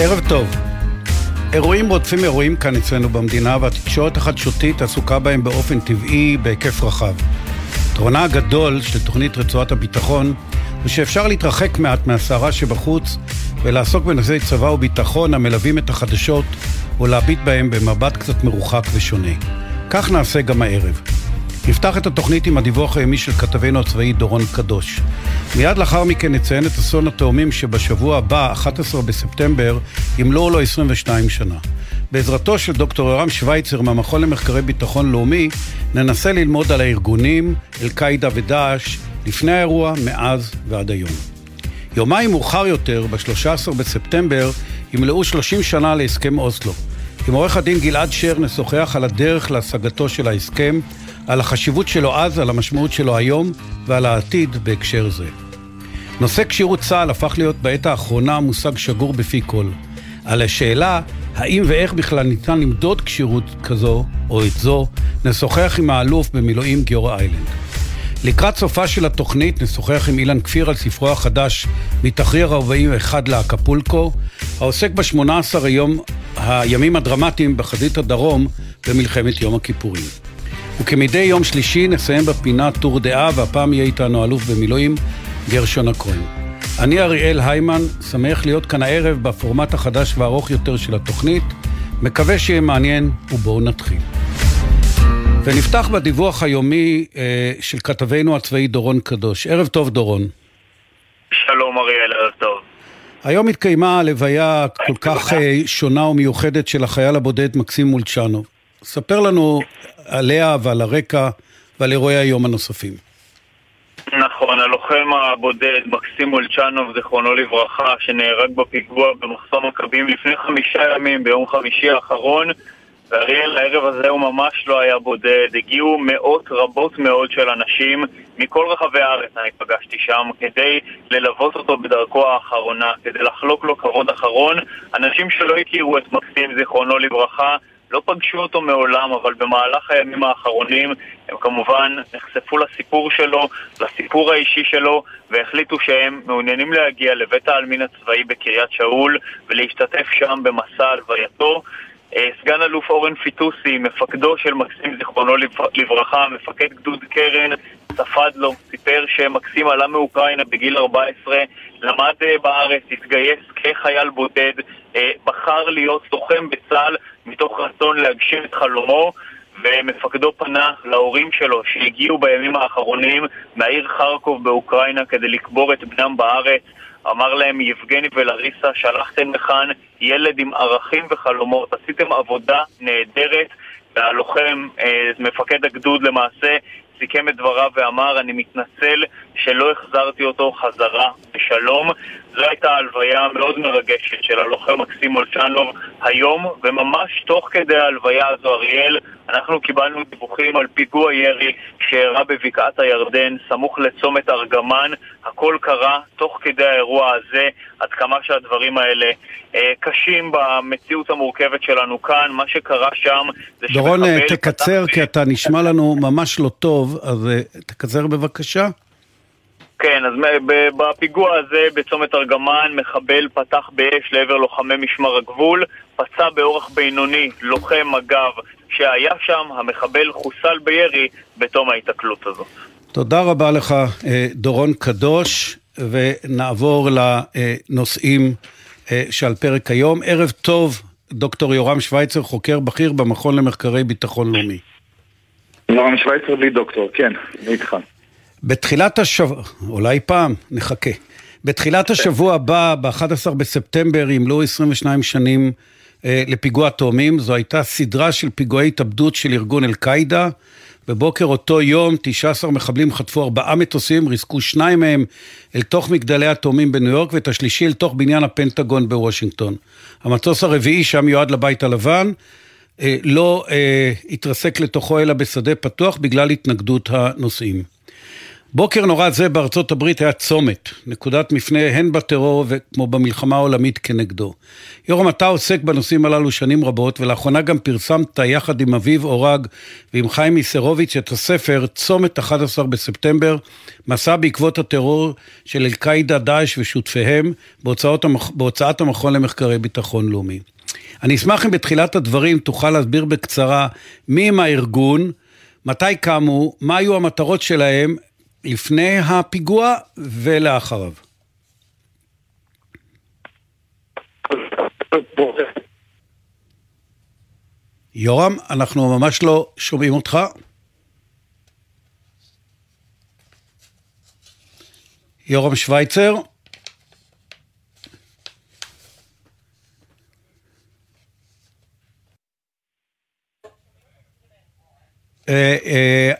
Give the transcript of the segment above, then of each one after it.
ערב טוב. אירועים רודפים אירועים כאן אצלנו במדינה, והתקשורת החדשותית עסוקה בהם באופן טבעי בהיקף רחב. יתרונה הגדול של תוכנית רצועת הביטחון הוא שאפשר להתרחק מעט מהסערה שבחוץ ולעסוק בנושאי צבא וביטחון המלווים את החדשות ולהביט בהם במבט קצת מרוחק ושונה. כך נעשה גם הערב. נפתח את התוכנית עם הדיווח הימי של כתבנו הצבאי דורון קדוש. מיד לאחר מכן נציין את אסון התאומים שבשבוע הבא, 11 בספטמבר, ימלאו לו 22 שנה. בעזרתו של דוקטור יורם שווייצר מהמכון למחקרי ביטחון לאומי, ננסה ללמוד על הארגונים, אל-קאעידה ודאעש, לפני האירוע, מאז ועד היום. יומיים מאוחר יותר, ב-13 בספטמבר, ימלאו 30 שנה להסכם אוסלו. עם עורך הדין גלעד שר נשוחח על הדרך להשגתו של ההסכם, על החשיבות שלו אז, על המשמעות שלו היום ועל העתיד בהקשר זה. נושא כשירות צה"ל הפך להיות בעת האחרונה מושג שגור בפי כל. על השאלה האם ואיך בכלל ניתן למדוד כשירות כזו או את זו, נשוחח עם האלוף במילואים גיורא איילנד. לקראת סופה של התוכנית נשוחח עם אילן כפיר על ספרו החדש מתחריר 41 לאקפולקו, העוסק ב-18 היום, הימים הדרמטיים בחזית הדרום במלחמת יום הכיפורים. וכמדי יום שלישי נסיים בפינה טור דעה, והפעם יהיה איתנו אלוף במילואים גרשון הכהן. אני אריאל היימן, שמח להיות כאן הערב בפורמט החדש והארוך יותר של התוכנית. מקווה שיהיה מעניין, ובואו נתחיל. ונפתח בדיווח היומי אה, של כתבנו הצבאי דורון קדוש. ערב טוב, דורון. שלום אריאל, ערב טוב. היום התקיימה הלוויה כל כך אה, שונה ומיוחדת של החייל הבודד מקסים מולצ'נוב. ספר לנו עליה ועל הרקע ועל אירועי היום הנוספים. נכון, הלוחם הבודד מקסים מולצ'נוב, זיכרונו לברכה, שנהרג בפיגוע במחסום מכבים לפני חמישה ימים, ביום חמישי האחרון. ואריאל, הערב הזה הוא ממש לא היה בודד, הגיעו מאות רבות מאוד של אנשים מכל רחבי הארץ, אני פגשתי שם, כדי ללוות אותו בדרכו האחרונה, כדי לחלוק לו כבוד אחרון. אנשים שלא הכירו את מקסים, זיכרונו לברכה, לא פגשו אותו מעולם, אבל במהלך הימים האחרונים הם כמובן נחשפו לסיפור שלו, לסיפור האישי שלו, והחליטו שהם מעוניינים להגיע לבית העלמין הצבאי בקריית שאול ולהשתתף שם במסע הלווייתו. אה, סגן אלוף אורן פיטוסי, מפקדו של מקסים זיכרונו לברכה, מפקד גדוד קרן, ספד לו, סיפר שמקסים עלה מאוקראינה בגיל 14, למד אה, בארץ, התגייס כחייל בודד, אה, בחר להיות לוחם בצה"ל מתוך רצון להגשים את חלומו ומפקדו פנה להורים שלו שהגיעו בימים האחרונים מהעיר חרקוב באוקראינה כדי לקבור את בנם בארץ. אמר להם, יבגני ולריסה, שלחתם לכאן ילד עם ערכים וחלומות, עשיתם עבודה נהדרת, והלוחם, אה, מפקד הגדוד למעשה, סיכם את דבריו ואמר, אני מתנצל שלא החזרתי אותו חזרה בשלום. זו הייתה הלוויה מאוד מרגשת של הלוחם מקסים מולצ'נוב היום, וממש תוך כדי ההלוויה הזו, אריאל, אנחנו קיבלנו דיווחים על פיגוע ירי שאירע בבקעת הירדן, סמוך לצומת ארגמן. הכל קרה תוך כדי האירוע הזה, עד כמה שהדברים האלה אה, קשים במציאות המורכבת שלנו כאן. מה שקרה שם זה דורון, תקצר. כי אתה נשמע לנו ממש לא טוב, אז אה, תקצר בבקשה. כן, אז בפיגוע הזה בצומת ארגמן מחבל פתח באש לעבר לוחמי משמר הגבול, פצע באורח בינוני לוחם מג"ב שהיה שם, המחבל חוסל בירי בתום ההיתקלות הזאת. תודה רבה לך, אה, דורון קדוש, ונעבור לנושאים אה, שעל פרק היום. ערב טוב, דוקטור יורם שווייצר, חוקר בכיר במכון למחקרי ביטחון לאומי. יורם שווייצר בלי דוקטור, כן, אני איתך. בתחילת השבוע, אולי פעם, נחכה. בתחילת השבוע הבא, ב-11 בספטמבר, ימלאו 22 שנים אה, לפיגוע תאומים. זו הייתה סדרה של פיגועי התאבדות של ארגון אל-קאעידה. בבוקר אותו יום, 19 מחבלים חטפו ארבעה מטוסים, ריסקו שניים מהם אל תוך מגדלי התאומים בניו יורק, ואת השלישי אל תוך בניין הפנטגון בוושינגטון. המטוס הרביעי, שהיה מיועד לבית הלבן, אה, לא אה, התרסק לתוכו אלא בשדה פתוח בגלל התנגדות הנוסעים. בוקר נורא זה בארצות הברית היה צומת, נקודת מפנה הן בטרור וכמו במלחמה העולמית כנגדו. יורם, אתה עוסק בנושאים הללו שנים רבות, ולאחרונה גם פרסמת יחד עם אביב אורג ועם חיים מיסרוביץ' את הספר צומת 11 בספטמבר, מסע בעקבות הטרור של אל-קאעידה, דאעש ושותפיהם המח... בהוצאת המכון למחקרי ביטחון לאומי. אני אשמח אם בתחילת הדברים תוכל להסביר בקצרה מי הם הארגון, מתי קמו, מה היו המטרות שלהם, לפני הפיגוע ולאחריו. יורם, אנחנו ממש לא שומעים אותך. יורם שווייצר.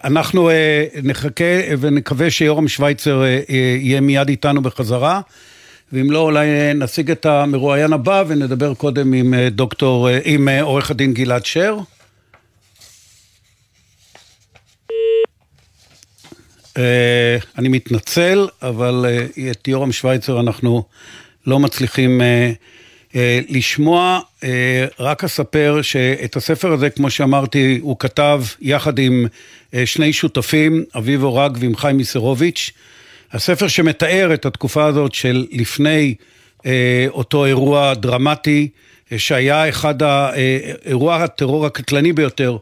אנחנו אה, נחכה ונקווה שיורם שווייצר יהיה מיד איתנו בחזרה, ואם לא, אולי נשיג את המרואיין הבא ונדבר קודם עם דוקטור, עם עורך הדין גלעד שר. אני מתנצל, אבל את יורם שווייצר אנחנו לא מצליחים אה, לשמוע, אה, רק אספר שאת הספר הזה, כמו שאמרתי, הוא כתב יחד עם אה, שני שותפים, אביב אורג ועם חיים מיסרוביץ'. הספר שמתאר את התקופה הזאת של לפני אותו אירוע דרמטי, שהיה אחד האירוע הטרור הקטלני ביותר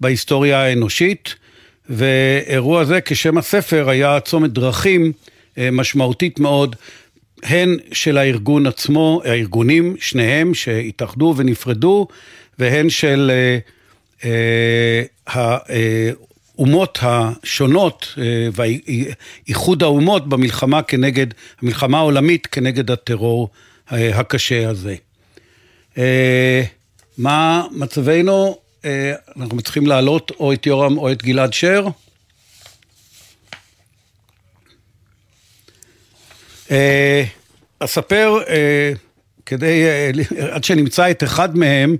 בהיסטוריה האנושית. ואירוע זה, כשם הספר, היה צומת דרכים משמעותית מאוד הן של הארגון עצמו, הארגונים, שניהם שהתאחדו ונפרדו, והן של אה, אה, האומות השונות אה, ואיחוד האומות במלחמה כנגד, המלחמה העולמית כנגד הטרור אה, הקשה הזה. אה, מה מצבנו? אה, אנחנו צריכים להעלות או את יורם או את גלעד שר. אספר, אה, כדי, אה, עד שנמצא את אחד מהם,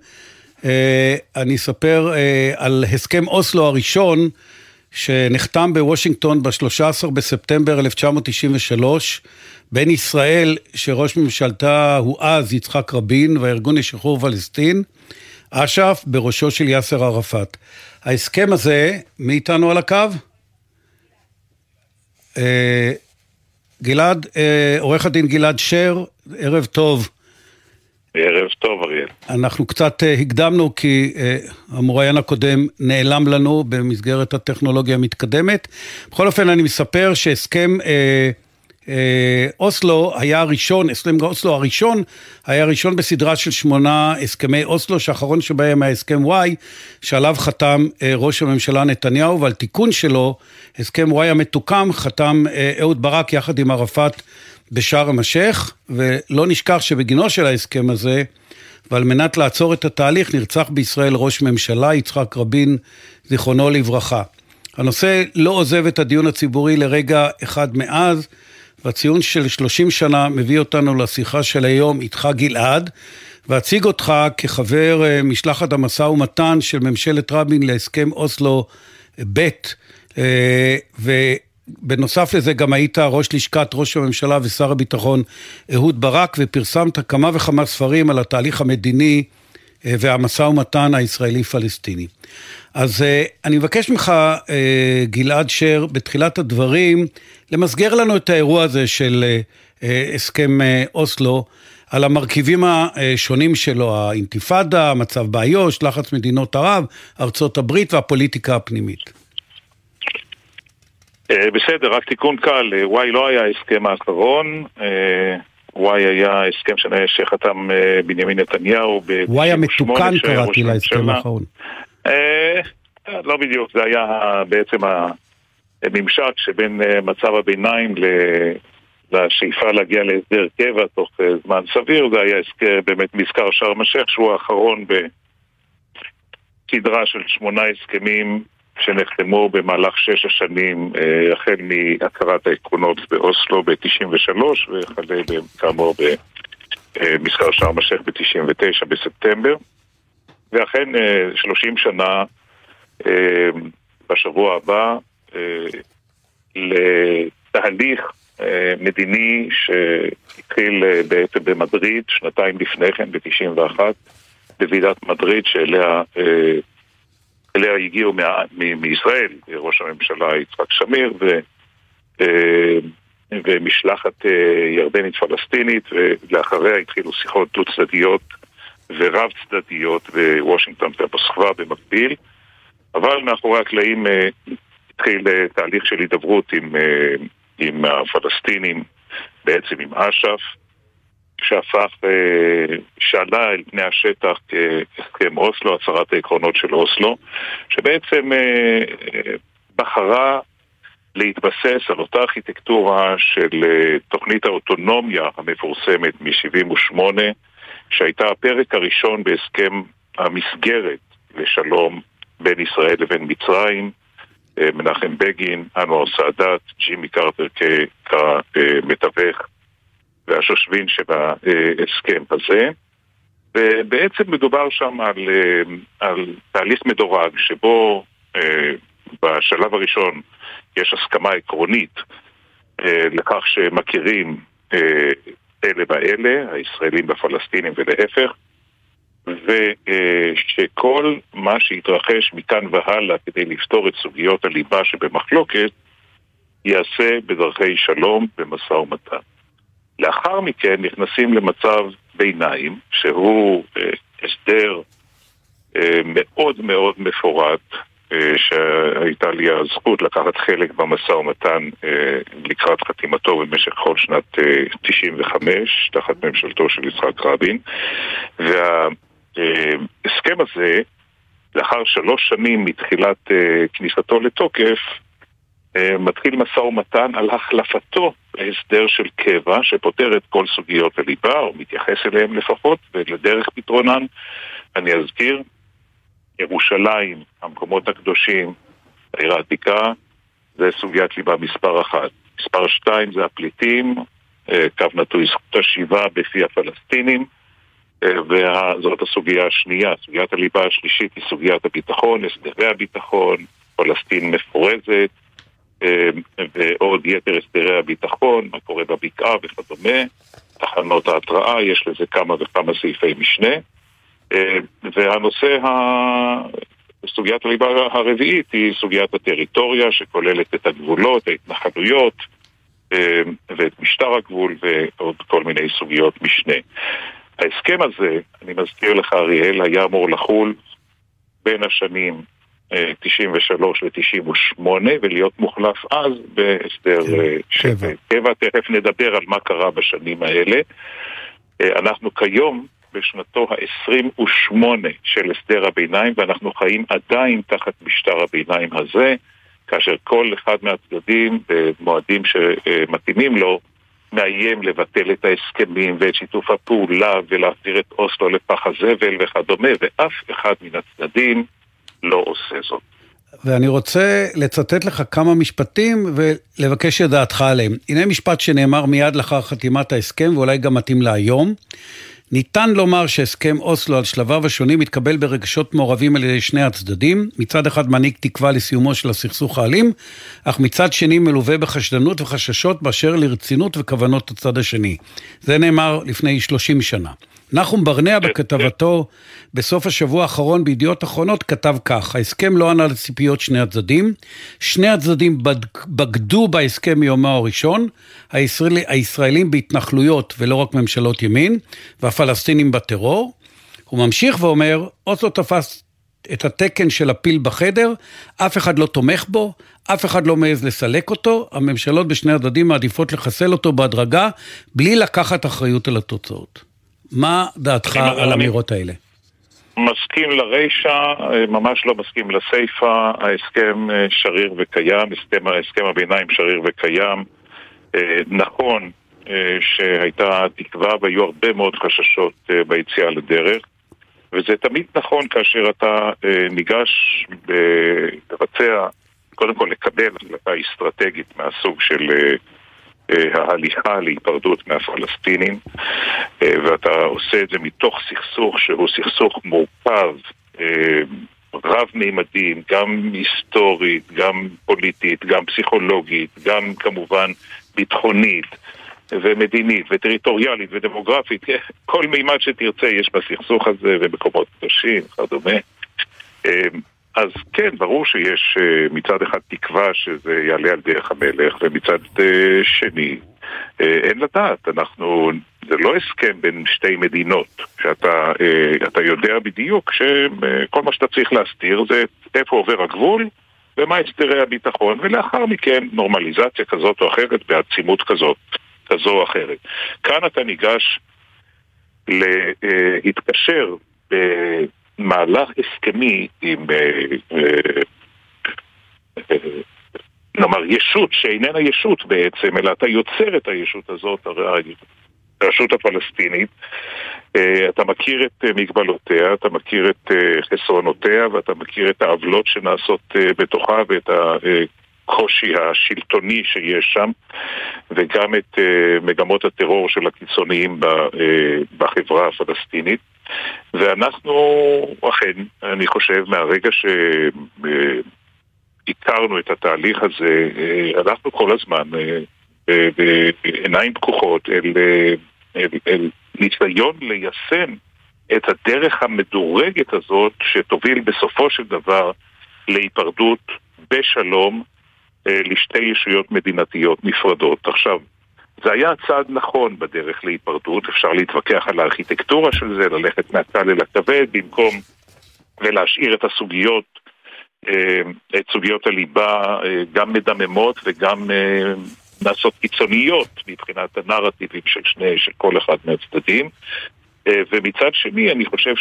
אני אספר על הסכם אוסלו הראשון, שנחתם בוושינגטון ב-13 בספטמבר 1993, בין ישראל, שראש ממשלתה הוא אז יצחק רבין, והארגון לשחרור פלסטין, אש"ף, בראשו של יאסר ערפאת. ההסכם הזה, מי איתנו על הקו? גלעד, אה, עורך הדין גלעד שר, ערב טוב. ערב טוב, אריאל. אנחנו קצת אה, הקדמנו כי אה, המוראיין הקודם נעלם לנו במסגרת הטכנולוגיה המתקדמת. בכל אופן, אני מספר שהסכם אוסלו היה הראשון, הסכם אוסלו הראשון, היה הראשון בסדרה של שמונה הסכמי אוסלו, שהאחרון שבהם היה הסכם וואי, שעליו חתם אה, ראש הממשלה נתניהו, ועל תיקון שלו, הסכם וואי המתוקם, חתם אה, אהוד ברק יחד עם ערפאת בשארם א-שייח, ולא נשכח שבגינו של ההסכם הזה, ועל מנת לעצור את התהליך, נרצח בישראל ראש ממשלה, יצחק רבין, זיכרונו לברכה. הנושא לא עוזב את הדיון הציבורי לרגע אחד מאז, והציון של 30 שנה מביא אותנו לשיחה של היום איתך גלעד, ואציג אותך כחבר אה, משלחת המשא ומתן של ממשלת רבין להסכם אוסלו ב', אה, ובנוסף לזה גם היית ראש לשכת ראש הממשלה ושר הביטחון אהוד ברק, ופרסמת כמה וכמה ספרים על התהליך המדיני והמשא ומתן הישראלי-פלסטיני. אז אני מבקש ממך, גלעד שר, בתחילת הדברים, למסגר לנו את האירוע הזה של אה, אה, הסכם אה, אוסלו, על המרכיבים השונים שלו, האינתיפאדה, המצב באיו"ש, לחץ מדינות ערב, ארצות הברית והפוליטיקה הפנימית. בסדר, רק תיקון קל, וואי לא היה ההסכם האחרון, וואי היה הסכם שחתם בנימין נתניהו ב... וואי המתוקן קראתי להסכם האחרון. לא בדיוק, זה היה בעצם ממשק שבין אה, מצב הביניים לשאיפה להגיע להסדר קבע תוך אה, זמן סביר, זה היה הסכם באמת מזכר שארם א-שייח שהוא האחרון בסדרה של שמונה הסכמים שנחתמו במהלך שש השנים אה, החל מהכרת העקרונות באוסלו ב-93 וכלה כאמור במזכר שארם א-שייח ב-99 בספטמבר. ואכן 30 שנה בשבוע הבא אה, על תהליך מדיני שהתחיל בעצם במדריד שנתיים לפני כן, ב-91, בוועידת מדריד שאליה אליה הגיעו מה, מ, מישראל ראש הממשלה יצחק שמיר ו, ומשלחת ירדנית פלסטינית ולאחריה התחילו שיחות דו צדדיות ורב צדדיות בוושינגטון ובסחווה במקביל. אבל מאחורי הקלעים התחיל תהליך של הידברות עם, עם הפלסטינים, בעצם עם אש"ף, שהפך, שעלה אל פני השטח כהסכם אוסלו, הצהרת העקרונות של אוסלו, שבעצם בחרה להתבסס על אותה ארכיטקטורה של תוכנית האוטונומיה המפורסמת מ-78, שהייתה הפרק הראשון בהסכם המסגרת לשלום בין ישראל לבין מצרים, מנחם בגין, אנואר סאדאת, ג'ימי קרטר כמתווך והשושבין של ההסכם הזה. ובעצם מדובר שם על, על תהליך מדורג שבו בשלב הראשון יש הסכמה עקרונית לכך שמכירים אלה באלה, הישראלים בפלסטינים ולהפך, ושכל מה שהתרחש מכאן והלאה כדי לפתור את סוגיות הליבה שבמחלוקת ייעשה בדרכי שלום במשא ומתן. לאחר מכן נכנסים למצב ביניים, שהוא אה, הסדר אה, מאוד מאוד מפורט, אה, שהייתה לי הזכות לקחת חלק במשא ומתן אה, לקראת חתימתו במשך כל שנת אה, 95, תחת ממשלתו של יצחק רבין, וה... ההסכם הזה, לאחר שלוש שנים מתחילת uh, כניסתו לתוקף, מתחיל משא ומתן על החלפתו להסדר של קבע שפותר את כל סוגיות הליבה, או מתייחס אליהם לפחות, ולדרך פתרונן, אני אזכיר, ירושלים, המקומות הקדושים, העיר העתיקה, זה סוגיית ליבה מספר אחת. מספר שתיים זה הפליטים, uh, קו נטוי זכות השיבה בפי הפלסטינים, וזאת הסוגיה השנייה. סוגיית הליבה השלישית היא סוגיית הביטחון, הסדרי הביטחון, פלסטין מפורזת, ועוד יתר הסדרי הביטחון, מה קורה בבקעה וכדומה, תחנות ההתראה, יש לזה כמה וכמה סעיפי משנה. והנושא, ה... סוגיית הליבה הרביעית היא סוגיית הטריטוריה, שכוללת את הגבולות, ההתנחלויות, ואת משטר הגבול ועוד כל מיני סוגיות משנה. ההסכם הזה, אני מזכיר לך אריאל, היה אמור לחול בין השנים 93 ל-98 ולהיות מוחלף אז בהסדר של קבע. תכף נדבר על מה קרה בשנים האלה. אנחנו כיום בשנתו ה-28 של הסדר הביניים ואנחנו חיים עדיין תחת משטר הביניים הזה כאשר כל אחד מהצדדים במועדים שמתאימים לו מאיים לבטל את ההסכמים ואת שיתוף הפעולה ולהחזיר את אוסלו לפח הזבל וכדומה, ואף אחד מן הצדדים לא עושה זאת. ואני רוצה לצטט לך כמה משפטים ולבקש את דעתך עליהם. הנה משפט שנאמר מיד לאחר חתימת ההסכם, ואולי גם מתאים להיום. ניתן לומר שהסכם אוסלו על שלביו השונים מתקבל ברגשות מעורבים על ידי שני הצדדים, מצד אחד מעניק תקווה לסיומו של הסכסוך האלים, אך מצד שני מלווה בחשדנות וחששות באשר לרצינות וכוונות הצד השני. זה נאמר לפני 30 שנה. נחום ברנע בכתבתו בסוף השבוע האחרון בידיעות אחרונות כתב כך: ההסכם לא ענה לציפיות שני הצדדים, שני הצדדים בגדו בהסכם מיומו הראשון, הישראלי, הישראלים בהתנחלויות ולא רק ממשלות ימין, והפלסטינים בטרור. הוא ממשיך ואומר, אוסלו תפס את התקן של הפיל בחדר, אף אחד לא תומך בו, אף אחד לא מעז לסלק אותו, הממשלות בשני הצדדים מעדיפות לחסל אותו בהדרגה, בלי לקחת אחריות על התוצאות. מה דעתך על האמירות האלה? מסכים לרישא, ממש לא מסכים לסיפא, ההסכם שריר וקיים, הסכם, הסכם הביניים שריר וקיים. נכון שהייתה תקווה והיו הרבה מאוד חששות ביציאה לדרך, וזה תמיד נכון כאשר אתה ניגש לבצע, קודם כל לקבל החלטה אסטרטגית מהסוג של ההליכה להיפרדות מהפלסטינים ואתה עושה את זה מתוך סכסוך שהוא סכסוך מורכב רב-מימדיים, גם היסטורית, גם פוליטית, גם פסיכולוגית, גם כמובן ביטחונית ומדינית וטריטוריאלית ודמוגרפית, כל מימד שתרצה יש בסכסוך הזה ומקומות קדושים וכדומה. אז כן, ברור שיש אה, מצד אחד תקווה שזה יעלה על דרך המלך, ומצד אה, שני, אה, אין לדעת, אנחנו, זה לא הסכם בין שתי מדינות, שאתה יודע בדיוק שכל מה שאתה צריך להסתיר זה איפה עובר הגבול ומה הסדרי הביטחון, ולאחר מכן נורמליזציה כזאת או אחרת בעצימות כזאת, כזו או אחרת. כאן אתה ניגש להתקשר מהלך הסכמי עם אה, אה, נאמר ישות שאיננה ישות בעצם, אלא אתה יוצר את הישות הזאת, הרשות הפלסטינית, אה, אתה מכיר את מגבלותיה, אתה מכיר את חסרונותיה ואתה מכיר את העוולות שנעשות בתוכה ואת הקושי השלטוני שיש שם וגם את מגמות הטרור של הקיצוניים בחברה הפלסטינית. ואנחנו, אכן, אני חושב, מהרגע שהכרנו את התהליך הזה, הלכנו כל הזמן אה, בעיניים פקוחות אל, אל, אל ניסיון ליישם את הדרך המדורגת הזאת שתוביל בסופו של דבר להיפרדות בשלום אה, לשתי ישויות מדינתיות נפרדות. עכשיו, זה היה צעד נכון בדרך להיפרדות, אפשר להתווכח על הארכיטקטורה של זה, ללכת מהקל אל הכבד במקום ולהשאיר את הסוגיות, אה, את סוגיות הליבה אה, גם מדממות וגם אה, לעשות קיצוניות מבחינת הנרטיבים של שני, של כל אחד מהצדדים. ומצד שני, אני חושב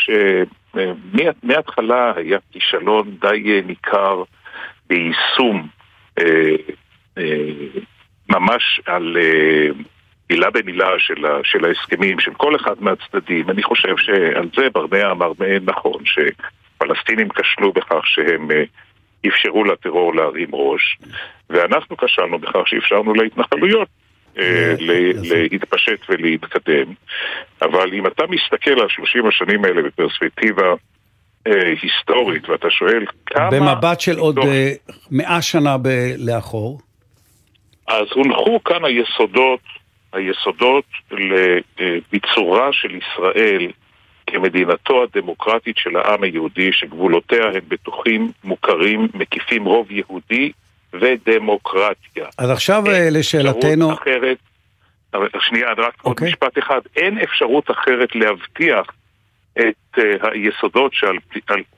שמההתחלה היה כישלון די ניכר ביישום ממש על uh, מילה במילה של, ה, של ההסכמים של כל אחד מהצדדים. אני חושב שעל זה ברנע אמר נכון, שפלסטינים כשלו בכך שהם אפשרו לטרור להרים ראש, ואנחנו כשלנו בכך שאפשרנו להתנחלויות להתפשט ולהתקדם. אבל אם אתה מסתכל על 30 השנים האלה בפרספקטיבה היסטורית, ואתה שואל כמה... במבט של עוד מאה שנה לאחור? אז הונחו כאן היסודות, היסודות לביצורה של ישראל כמדינתו הדמוקרטית של העם היהודי, שגבולותיה הם בטוחים, מוכרים, מקיפים רוב יהודי ודמוקרטיה. אז עכשיו אה, לשאלתנו... אחרת, שנייה, רק okay. עוד אוקיי. משפט אחד. אין אפשרות אחרת להבטיח את uh, היסודות שעל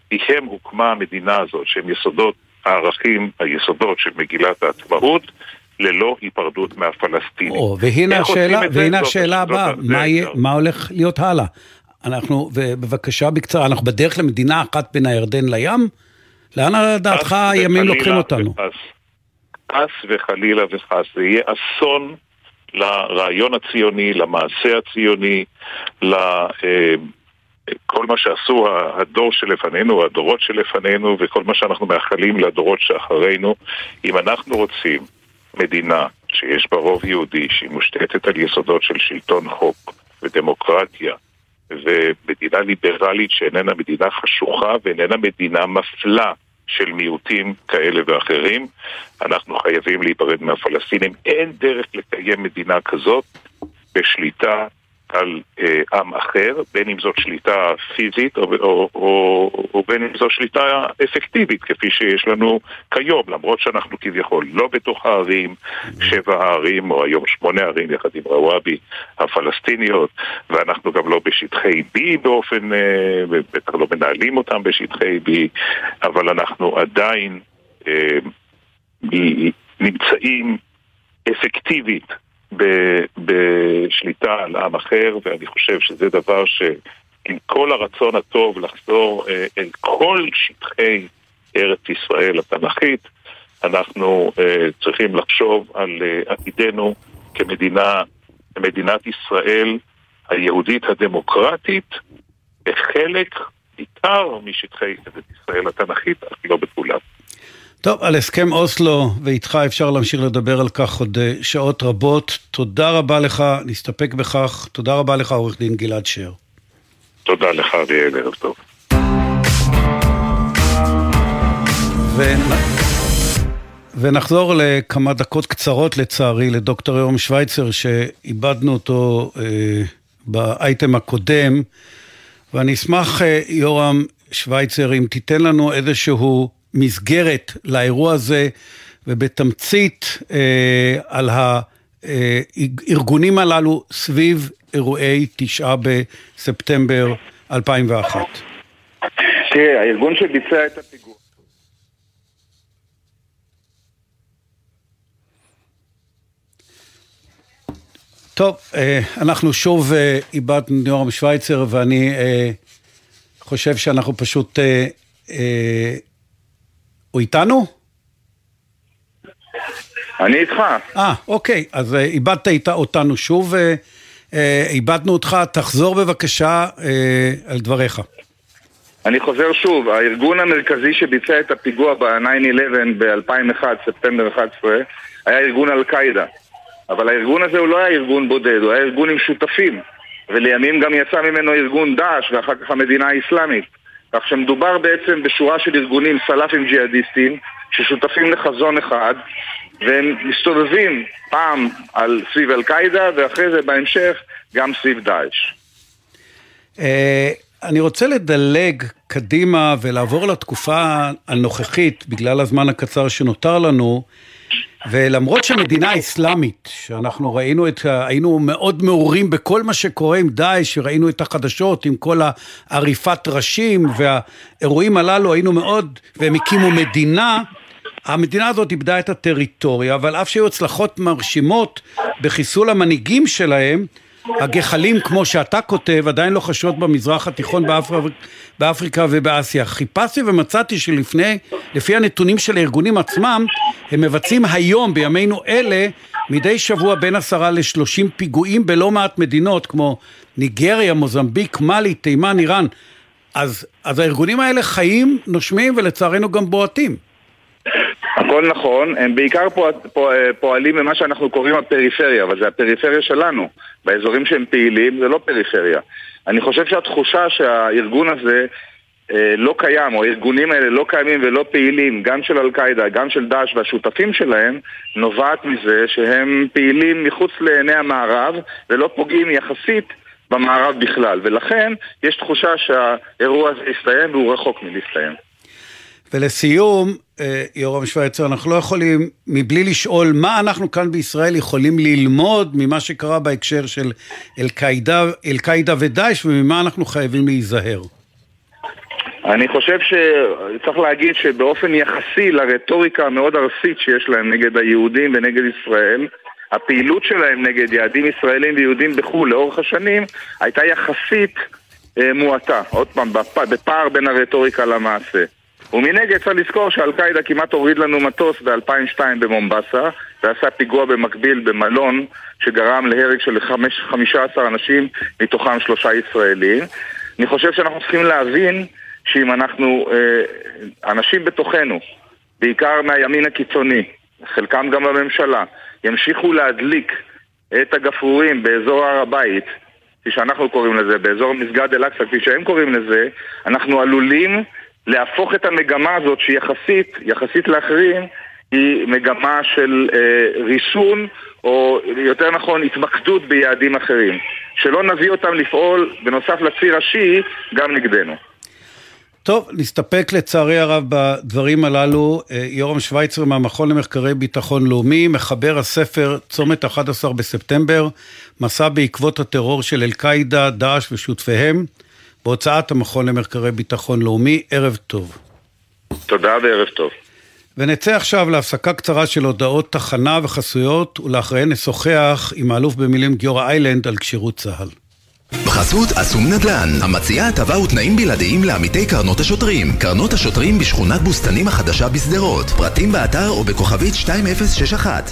פיהם הוקמה המדינה הזאת, שהם יסודות הערכים, היסודות של מגילת העצמאות, ללא היפרדות מהפלסטינים. או, והנה השאלה, והנה השאלה הבאה, מה, מה הולך להיות הלאה? אנחנו, ובבקשה בקצרה, אנחנו בדרך למדינה אחת בין הירדן לים? לאן לדעתך הימים לוקחים אותנו? חס וחלילה וחס, זה יהיה אסון לרעיון הציוני, למעשה הציוני, ל... אה, כל מה שעשו הדור שלפנינו, הדורות שלפנינו, וכל מה שאנחנו מאחלים לדורות שאחרינו, אם אנחנו רוצים מדינה שיש בה רוב יהודי, שהיא מושתתת על יסודות של שלטון חוק ודמוקרטיה, ומדינה ליברלית שאיננה מדינה חשוכה ואיננה מדינה מפלה של מיעוטים כאלה ואחרים, אנחנו חייבים להיפרד מהפלסטינים. אין דרך לקיים מדינה כזאת בשליטה על אה, עם אחר, בין אם זאת שליטה פיזית או, או, או, או בין אם זו שליטה אפקטיבית, כפי שיש לנו כיום, למרות שאנחנו כביכול לא בתוך הערים, שבע הערים, או היום שמונה ערים יחד עם רוואבי הפלסטיניות, ואנחנו גם לא בשטחי B באופן, אה, בטח לא מנהלים אותם בשטחי B, אבל אנחנו עדיין אה, נמצאים אפקטיבית בשליטה על עם אחר, ואני חושב שזה דבר שעם כל הרצון הטוב לחזור אה, אל כל שטחי ארץ ישראל התנ"כית, אנחנו אה, צריכים לחשוב על אה, עתידנו כמדינה, כמדינת ישראל היהודית הדמוקרטית, בחלק ניכר משטחי ארץ ישראל התנ"כית, אך לא בכולם. טוב, על הסכם אוסלו ואיתך אפשר להמשיך לדבר על כך עוד אה, שעות רבות. תודה רבה לך, נסתפק בכך. תודה רבה לך, עורך דין גלעד שר. תודה לך, אריאל, ערב טוב. ו... ונחזור לכמה דקות קצרות לצערי לדוקטור יורם שווייצר שאיבדנו אותו אה, באייטם הקודם ואני אשמח אה, יורם שווייצר אם תיתן לנו איזשהו מסגרת לאירוע הזה ובתמצית אה, על הארגונים הללו סביב אירועי תשעה בספטמבר 2001. תראה, הארגון שביצע את הפיגוע טוב, אה, אנחנו שוב אה, איבדנו יורם שווייצר ואני אה, חושב שאנחנו פשוט... הוא איתנו? אני איתך. אה, אוקיי, אז איבדת איתה אותנו שוב, איבדנו אותך, תחזור בבקשה על דבריך. אני חוזר שוב, הארגון המרכזי שביצע את הפיגוע ב-9-11 ב-2001, ספטמבר 11, היה ארגון אל-קאעידה. אבל הארגון הזה הוא לא היה ארגון בודד, הוא היה ארגון עם שותפים ולימים גם יצא ממנו ארגון דאעש ואחר כך המדינה האסלאמית כך שמדובר בעצם בשורה של ארגונים סלאפים ג'יהאדיסטים ששותפים לחזון אחד והם מסתובבים פעם על סביב אל-קאעידה ואחרי זה בהמשך גם סביב דאעש. אה, אני רוצה לדלג קדימה ולעבור לתקופה הנוכחית בגלל הזמן הקצר שנותר לנו ולמרות שמדינה אסלאמית, שאנחנו ראינו את, היינו מאוד מעורים בכל מה שקורה עם דאעש, שראינו את החדשות עם כל העריפת ראשים והאירועים הללו, היינו מאוד, והם הקימו מדינה, המדינה הזאת איבדה את הטריטוריה, אבל אף שהיו הצלחות מרשימות בחיסול המנהיגים שלהם, הגחלים, כמו שאתה כותב, עדיין לוחשות במזרח התיכון באפר... באפריקה ובאסיה. חיפשתי ומצאתי שלפני, לפי הנתונים של הארגונים עצמם, הם מבצעים היום, בימינו אלה, מדי שבוע בין עשרה לשלושים פיגועים בלא מעט מדינות, כמו ניגריה, מוזמביק, מאלי, תימן, איראן. אז, אז הארגונים האלה חיים, נושמים ולצערנו גם בועטים. הכל נכון, הם בעיקר פועלים במה שאנחנו קוראים הפריפריה, אבל זה הפריפריה שלנו. באזורים שהם פעילים זה לא פריפריה. אני חושב שהתחושה שהארגון הזה אה, לא קיים, או הארגונים האלה לא קיימים ולא פעילים, גם של אל-קאעידה, גם של דאעש והשותפים שלהם, נובעת מזה שהם פעילים מחוץ לעיני המערב ולא פוגעים יחסית במערב בכלל. ולכן יש תחושה שהאירוע הזה הסתיים והוא רחוק מלהסתיים. ולסיום, אה, יורם שווייצר, אנחנו לא יכולים, מבלי לשאול מה אנחנו כאן בישראל יכולים ללמוד ממה שקרה בהקשר של אל-קאעידה אל ודאעש וממה אנחנו חייבים להיזהר. אני חושב שצריך להגיד שבאופן יחסי לרטוריקה המאוד ארסית שיש להם נגד היהודים ונגד ישראל, הפעילות שלהם נגד יעדים ישראלים ויהודים בחו"ל לאורך השנים הייתה יחסית אה, מועטה. עוד פעם, בפער בין הרטוריקה למעשה. ומנגד צריך לזכור שאל-קאעידה כמעט הוריד לנו מטוס ב-2002 במומבסה ועשה פיגוע במקביל במלון שגרם להרג של 15 אנשים, מתוכם שלושה ישראלים. אני חושב שאנחנו צריכים להבין שאם אנחנו, אה, אנשים בתוכנו, בעיקר מהימין הקיצוני, חלקם גם בממשלה, ימשיכו להדליק את הגפרורים באזור הר הבית, כפי שאנחנו קוראים לזה, באזור מסגד אל-אקצא, כפי שהם קוראים לזה, אנחנו עלולים להפוך את המגמה הזאת שהיא יחסית, יחסית לאחרים, היא מגמה של אה, ריסון, או יותר נכון התמקדות ביעדים אחרים. שלא נביא אותם לפעול, בנוסף לציר השיעי, גם נגדנו. טוב, נסתפק לצערי הרב בדברים הללו. אה, יורם שווייצר מהמכון למחקרי ביטחון לאומי, מחבר הספר צומת 11 בספטמבר, מסע בעקבות הטרור של אל-קאעידה, דאעש ושותפיהם. בהוצאת המכון למחקרי ביטחון לאומי. ערב טוב. תודה וערב טוב. ונצא עכשיו להפסקה קצרה של הודעות תחנה וחסויות, ולאחריהן נשוחח עם האלוף במילים גיורא איילנד על כשירות צה"ל. בחסות אסום נדל"ן, המציעה הטבה ותנאים בלעדיים לעמיתי קרנות השוטרים. קרנות השוטרים בשכונת בוסתנים החדשה בשדרות. פרטים באתר או בכוכבית 2061.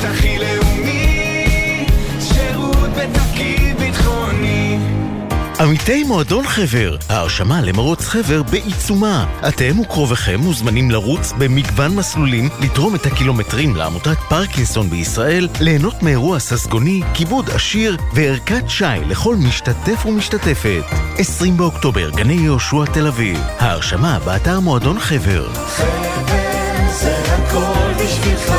שירות, הכי לאומי, שירות בתפקיד ביטחוני. עמיתי מועדון חבר, ההרשמה למרוץ חבר בעיצומה. אתם וקרוביכם מוזמנים לרוץ במגוון מסלולים, לתרום את הקילומטרים לעמותת פרקינסון בישראל, ליהנות מאירוע ססגוני, כיבוד עשיר וערכת שי לכל משתתף ומשתתפת. 20 באוקטובר, גני יהושע תל אביב. ההרשמה באתר מועדון חבר. חבר זה הכל בשבילך.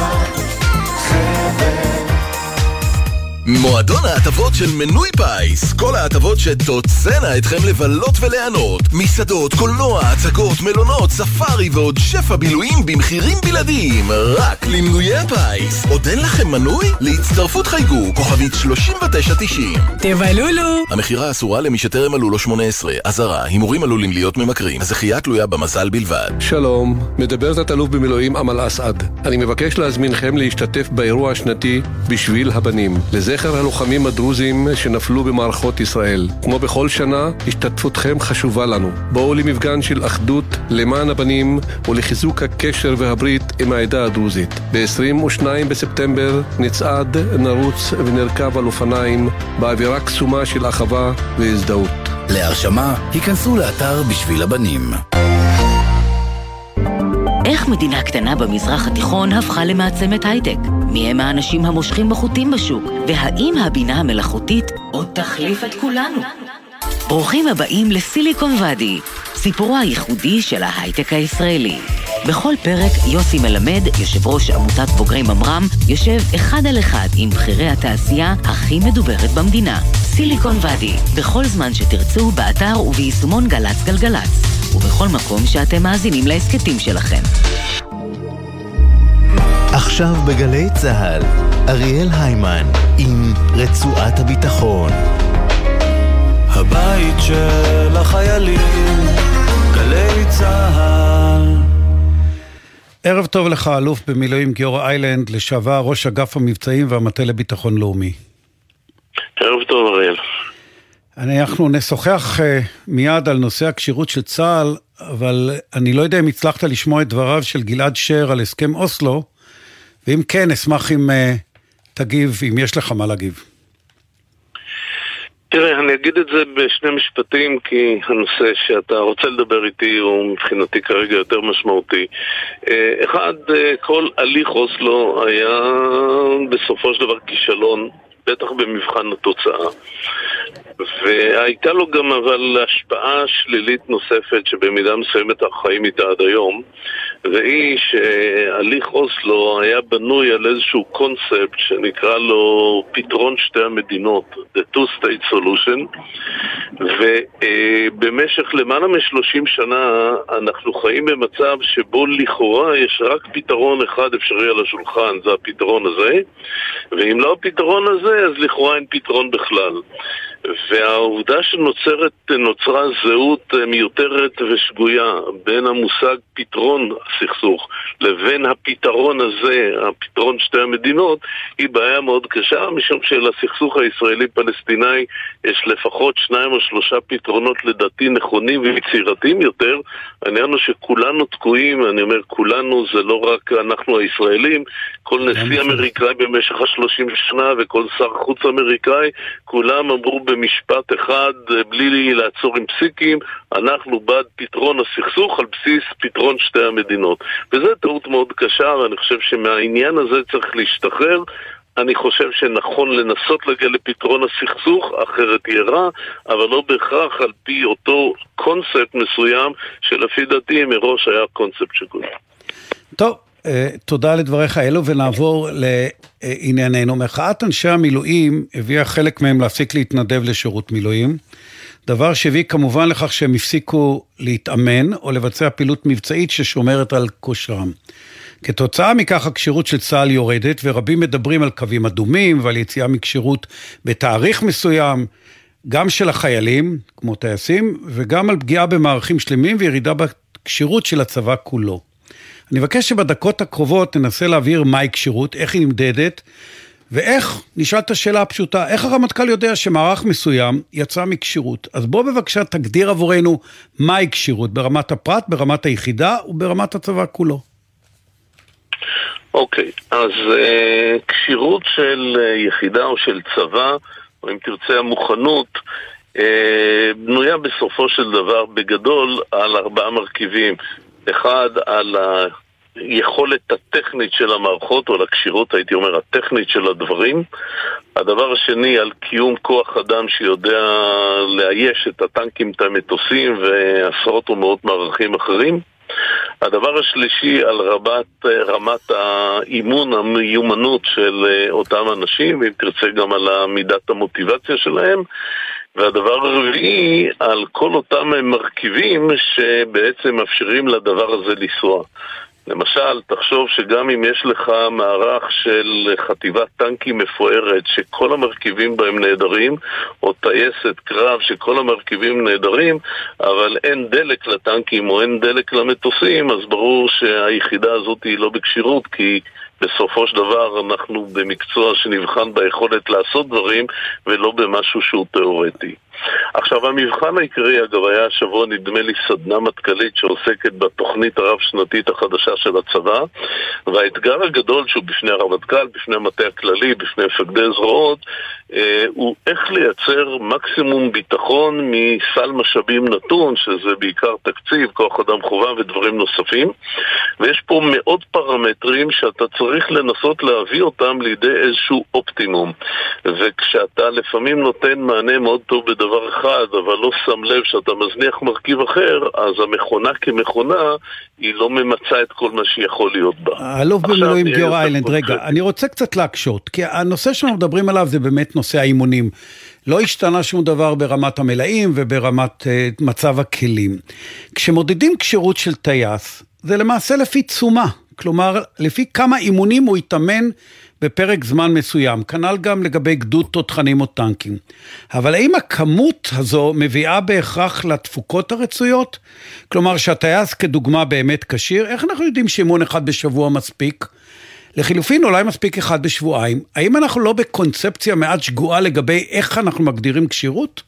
מועדון ההטבות של מנוי פיס. כל ההטבות שתוצאנה אתכם לבלות וליהנות. מסעדות, קולנוע, הצגות, מלונות, ספארי ועוד שפע בילויים במחירים בלעדיים. רק למנויי הפיס. עוד אין לכם מנוי? להצטרפות חייגו. כוכבית 3990 תבלולו! המכירה אסורה למי שטרם מלאו לו 18 אזהרה, הימורים עלולים להיות ממכרים. הזכייה תלויה במזל בלבד. שלום, מדבר תת-אלוף במילואים אמל אסעד. אני מבקש להזמינכם להשתתף באירוע השנתי בשביל הבנים, לזכר הלוחמים הדרוזים שנפלו במערכות ישראל. כמו בכל שנה, השתתפותכם חשובה לנו. בואו למפגן של אחדות למען הבנים ולחיזוק הקשר והברית עם העדה הדרוזית. ב-22 בספטמבר נצעד, נרוץ ונרכב על אופניים באווירה קסומה של אחווה והזדהות. להרשמה, היכנסו לאתר בשביל הבנים איך מדינה קטנה במזרח התיכון הפכה למעצמת הייטק? מי הם האנשים המושכים בחוטים בשוק? והאם הבינה המלאכותית עוד תחליף את כולנו? ברוכים הבאים לסיליקון ואדי, סיפורו הייחודי של ההייטק הישראלי. בכל פרק יוסי מלמד, יושב ראש עמותת בוגרי ממר"ם, יושב אחד על אחד עם בכירי התעשייה הכי מדוברת במדינה. סיליקון ואדי, בכל זמן שתרצו, באתר וביישומון גל"צ גלגלצ, ובכל מקום שאתם מאזינים להסכתים שלכם. עכשיו בגלי צה"ל, אריאל היימן עם רצועת הביטחון. הבית של החיילים, גלי צהל. ערב טוב לך, אלוף במילואים גיורא איילנד, לשעבר ראש אגף המבצעים והמטה לביטחון לאומי. ערב טוב, אריאל. אנחנו נשוחח uh, מיד על נושא הכשירות של צה"ל, אבל אני לא יודע אם הצלחת לשמוע את דבריו של גלעד שר על הסכם אוסלו, ואם כן, אשמח אם uh, תגיב, אם יש לך מה להגיב. תראה, אני אגיד את זה בשני משפטים, כי הנושא שאתה רוצה לדבר איתי הוא מבחינתי כרגע יותר משמעותי. אה, אחד, אה, כל הליך אוסלו היה בסופו של דבר כישלון, בטח במבחן התוצאה. והייתה לו גם אבל השפעה שלילית נוספת שבמידה מסוימת אנחנו חיים איתה עד היום והיא שהליך אוסלו היה בנוי על איזשהו קונספט שנקרא לו פתרון שתי המדינות, The Two State Solution ובמשך למעלה מ-30 שנה אנחנו חיים במצב שבו לכאורה יש רק פתרון אחד אפשרי על השולחן, זה הפתרון הזה ואם לא הפתרון הזה אז לכאורה אין פתרון בכלל והעובדה שנוצרת, נוצרה זהות מיותרת ושגויה בין המושג פתרון הסכסוך לבין הפתרון הזה, הפתרון שתי המדינות, היא בעיה מאוד קשה, משום שלסכסוך הישראלי-פלסטיני יש לפחות שניים או שלושה פתרונות לדעתי נכונים ויצירתיים יותר. העניין הוא שכולנו תקועים, אני אומר כולנו זה לא רק אנחנו הישראלים, כל נשיא אמריקאי במשך השלושים שנה וכל שר חוץ אמריקאי, כולם אמרו במשפט אחד, בלי לעצור עם פסיקים, אנחנו בעד פתרון הסכסוך על בסיס פתרון שתי המדינות. וזו טעות מאוד קשה, ואני חושב שמהעניין הזה צריך להשתחרר. אני חושב שנכון לנסות להגיע לפתרון הסכסוך, אחרת יהיה רע, אבל לא בהכרח על פי אותו קונספט מסוים, שלפי דעתי מראש היה קונספט שגוי. טוב, תודה לדבריך אלו, ונעבור לענייננו. מחאת אנשי המילואים הביאה חלק מהם להפסיק להתנדב לשירות מילואים, דבר שהביא כמובן לכך שהם הפסיקו להתאמן או לבצע פעילות מבצעית ששומרת על כושרם. כתוצאה מכך הכשירות של צה"ל יורדת, ורבים מדברים על קווים אדומים ועל יציאה מכשירות בתאריך מסוים, גם של החיילים, כמו טייסים, וגם על פגיעה במערכים שלמים וירידה בכשירות של הצבא כולו. אני מבקש שבדקות הקרובות ננסה להבהיר מהי כשירות, איך היא נמדדת, ואיך, נשאל את השאלה הפשוטה, איך הרמטכ"ל יודע שמערך מסוים יצא מכשירות? אז בוא בבקשה תגדיר עבורנו מהי כשירות, ברמת הפרט, ברמת היחידה וברמת הצבא כולו. אוקיי, אז אה, כשירות של אה, יחידה או של צבא, או אם תרצה המוכנות, אה, בנויה בסופו של דבר בגדול על ארבעה מרכיבים. אחד, על היכולת הטכנית של המערכות, או על הכשירות, הייתי אומר, הטכנית של הדברים. הדבר השני, על קיום כוח אדם שיודע לאייש את הטנקים, את המטוסים ועשרות ומאות מערכים אחרים. הדבר השלישי על רמת, רמת האימון, המיומנות של אותם אנשים, ואם תרצה גם על מידת המוטיבציה שלהם. והדבר הרביעי, על כל אותם מרכיבים שבעצם מאפשרים לדבר הזה לנסוע. למשל, תחשוב שגם אם יש לך מערך של חטיבת טנקים מפוארת שכל המרכיבים בהם נהדרים, או טייסת קרב שכל המרכיבים נהדרים, אבל אין דלק לטנקים או אין דלק למטוסים, אז ברור שהיחידה הזאת היא לא בכשירות, כי בסופו של דבר אנחנו במקצוע שנבחן ביכולת לעשות דברים ולא במשהו שהוא תיאורטי. עכשיו המבחן העיקרי אגב היה השבוע נדמה לי סדנה מטכ"לית שעוסקת בתוכנית הרב-שנתית החדשה של הצבא והאתגר הגדול שהוא בפני הרמטכ"ל, בפני המטה הכללי, בפני מפקדי זרועות אה, הוא איך לייצר מקסימום ביטחון מסל משאבים נתון שזה בעיקר תקציב, כוח אדם חובה ודברים נוספים. ויש פה מאות פרמטרים שאתה צריך לנסות להביא אותם לידי איזשהו אופטימום. וכשאתה לפעמים נותן מענה מאוד טוב בדבר דבר אחד, אבל לא שם לב שאתה מזניח מרכיב אחר, אז המכונה כמכונה, היא לא ממצה את כל מה שיכול להיות בה. האלוף במילואים גיאור איילנד, רגע, אני רוצה קצת להקשות, כי הנושא שאנחנו מדברים עליו זה באמת נושא האימונים. לא השתנה שום דבר ברמת המלאים וברמת uh, מצב הכלים. כשמודדים כשירות של טייס, זה למעשה לפי תשומה. כלומר, לפי כמה אימונים הוא התאמן בפרק זמן מסוים, כנ"ל גם לגבי גדוד תותחנים או טנקים. אבל האם הכמות הזו מביאה בהכרח לתפוקות הרצויות? כלומר, שהטייס כדוגמה באמת כשיר, איך אנחנו יודעים שאימון אחד בשבוע מספיק? לחילופין, אולי מספיק אחד בשבועיים. האם אנחנו לא בקונספציה מעט שגועה לגבי איך אנחנו מגדירים כשירות?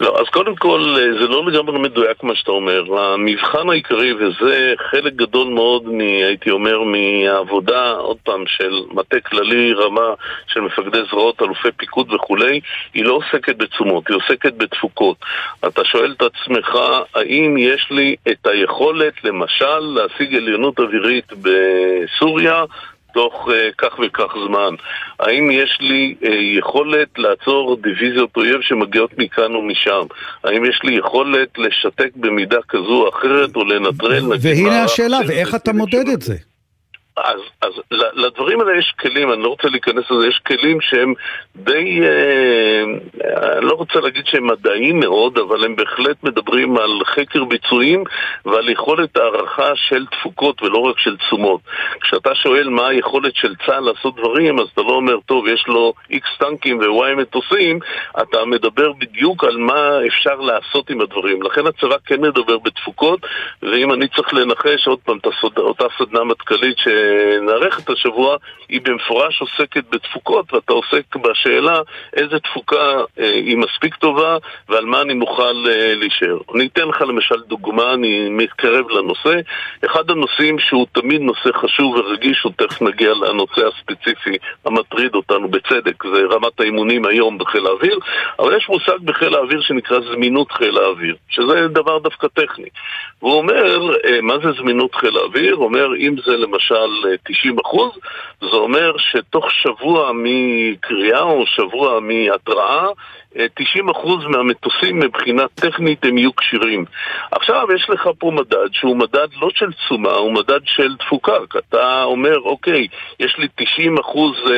לא, אז קודם כל, אה, זה לא לגמרי מדויק מה שאתה אומר. המבחן העיקרי, וזה חלק גדול מאוד, מ, הייתי אומר, מהעבודה, עוד פעם, של מטה כללי, רמה של מפקדי זרועות, אלופי פיקוד וכולי, היא לא עוסקת בתשומות, היא עוסקת בתפוקות. אתה שואל את עצמך, האם יש לי את היכולת, למשל, להשיג עליונות אווירית בסוריה, תוך uh, כך וכך זמן? האם יש לי uh, יכולת לעצור דיוויזיות אויב שמגיעות מכאן ומשם? האם יש לי יכולת לשתק במידה כזו או אחרת או לנטרל? והנה השאלה, ואיך אתה מודד את זה? אז, אז לדברים האלה יש כלים, אני לא רוצה להיכנס לזה, יש כלים שהם די, אה, אני לא רוצה להגיד שהם מדעיים מאוד, אבל הם בהחלט מדברים על חקר ביצועים ועל יכולת הערכה של תפוקות ולא רק של תשומות. כשאתה שואל מה היכולת של צה"ל לעשות דברים, אז אתה לא אומר, טוב, יש לו איקס טנקים ווואי מטוסים, אתה מדבר בדיוק על מה אפשר לעשות עם הדברים. לכן הצבא כן מדבר בתפוקות, ואם אני צריך לנחש עוד פעם את אותה סדנה מטכ"לית ש... שנערכת השבוע היא במפורש עוסקת בתפוקות ואתה עוסק בשאלה איזה תפוקה אה, היא מספיק טובה ועל מה אני מוכן אה, להישאר. אני אתן לך למשל דוגמה, אני מתקרב לנושא. אחד הנושאים שהוא תמיד נושא חשוב ורגיש, הוא תכף נגיע לנושא הספציפי המטריד אותנו בצדק, זה רמת האימונים היום בחיל האוויר, אבל יש מושג בחיל האוויר שנקרא זמינות חיל האוויר, שזה דבר דווקא טכני. והוא אומר, אה, מה זה זמינות חיל האוויר? הוא אומר, אם זה למשל 90 אחוז, זה אומר שתוך שבוע מקריאה או שבוע מהתראה אה, 90% מהמטוסים מבחינה טכנית הם יהיו כשירים. עכשיו יש לך פה מדד שהוא מדד לא של תשומה, הוא מדד של תפוקה. אתה אומר, אוקיי, יש לי 90% אה,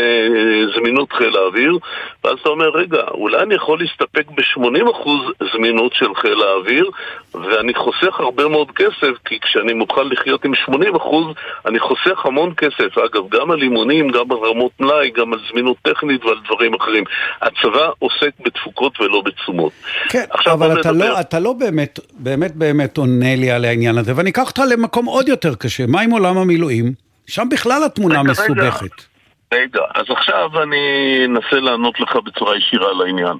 זמינות חיל האוויר, ואז אתה אומר, רגע, אולי אני יכול להסתפק ב-80% זמינות של חיל האוויר, ואני חוסך הרבה מאוד כסף, כי כשאני מוכן לחיות עם 80% אני חוסך המון כסף. אגב, גם על אימונים, גם על רמות מלאי, גם על זמינות טכנית ועל דברים אחרים. הצבא עוסק בתפוקות ולא בתשומות. כן, עכשיו אבל אתה נדבר- לא, אתה לא באמת, באמת באמת עונה לי על העניין הזה, ואני אקח אותך למקום עוד יותר קשה, מה עם עולם המילואים? שם בכלל התמונה רגע, מסובכת. רגע, אז עכשיו אני אנסה לענות לך בצורה ישירה על העניין.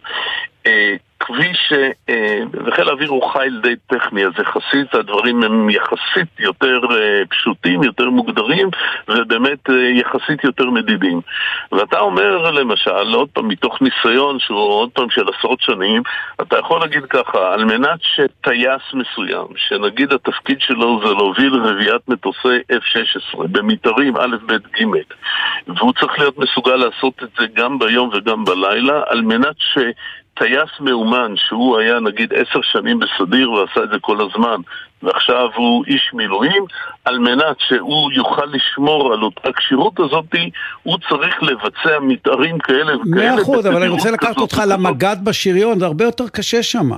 כביש, אה, וחיל האוויר הוא חיל די טכני, אז יחסית הדברים הם יחסית יותר אה, פשוטים, יותר מוגדרים, ובאמת אה, יחסית יותר מדידים. ואתה אומר למשל, עוד פעם, מתוך ניסיון שהוא עוד פעם של עשרות שנים, אתה יכול להגיד ככה, על מנת שטייס מסוים, שנגיד התפקיד שלו זה להוביל רביעיית מטוסי F-16 במתארים א', ב', ג', והוא צריך להיות מסוגל לעשות את זה גם ביום וגם בלילה, על מנת ש... טייס מאומן שהוא היה נגיד עשר שנים בסדיר ועשה את זה כל הזמן ועכשיו הוא איש מילואים על מנת שהוא יוכל לשמור על אותה כשירות הזאת הוא צריך לבצע מתארים כאלה וכאלה מאה אחוז, אבל אני רוצה לקחת אותך. למג"ד בשריון, זה הרבה יותר קשה שם.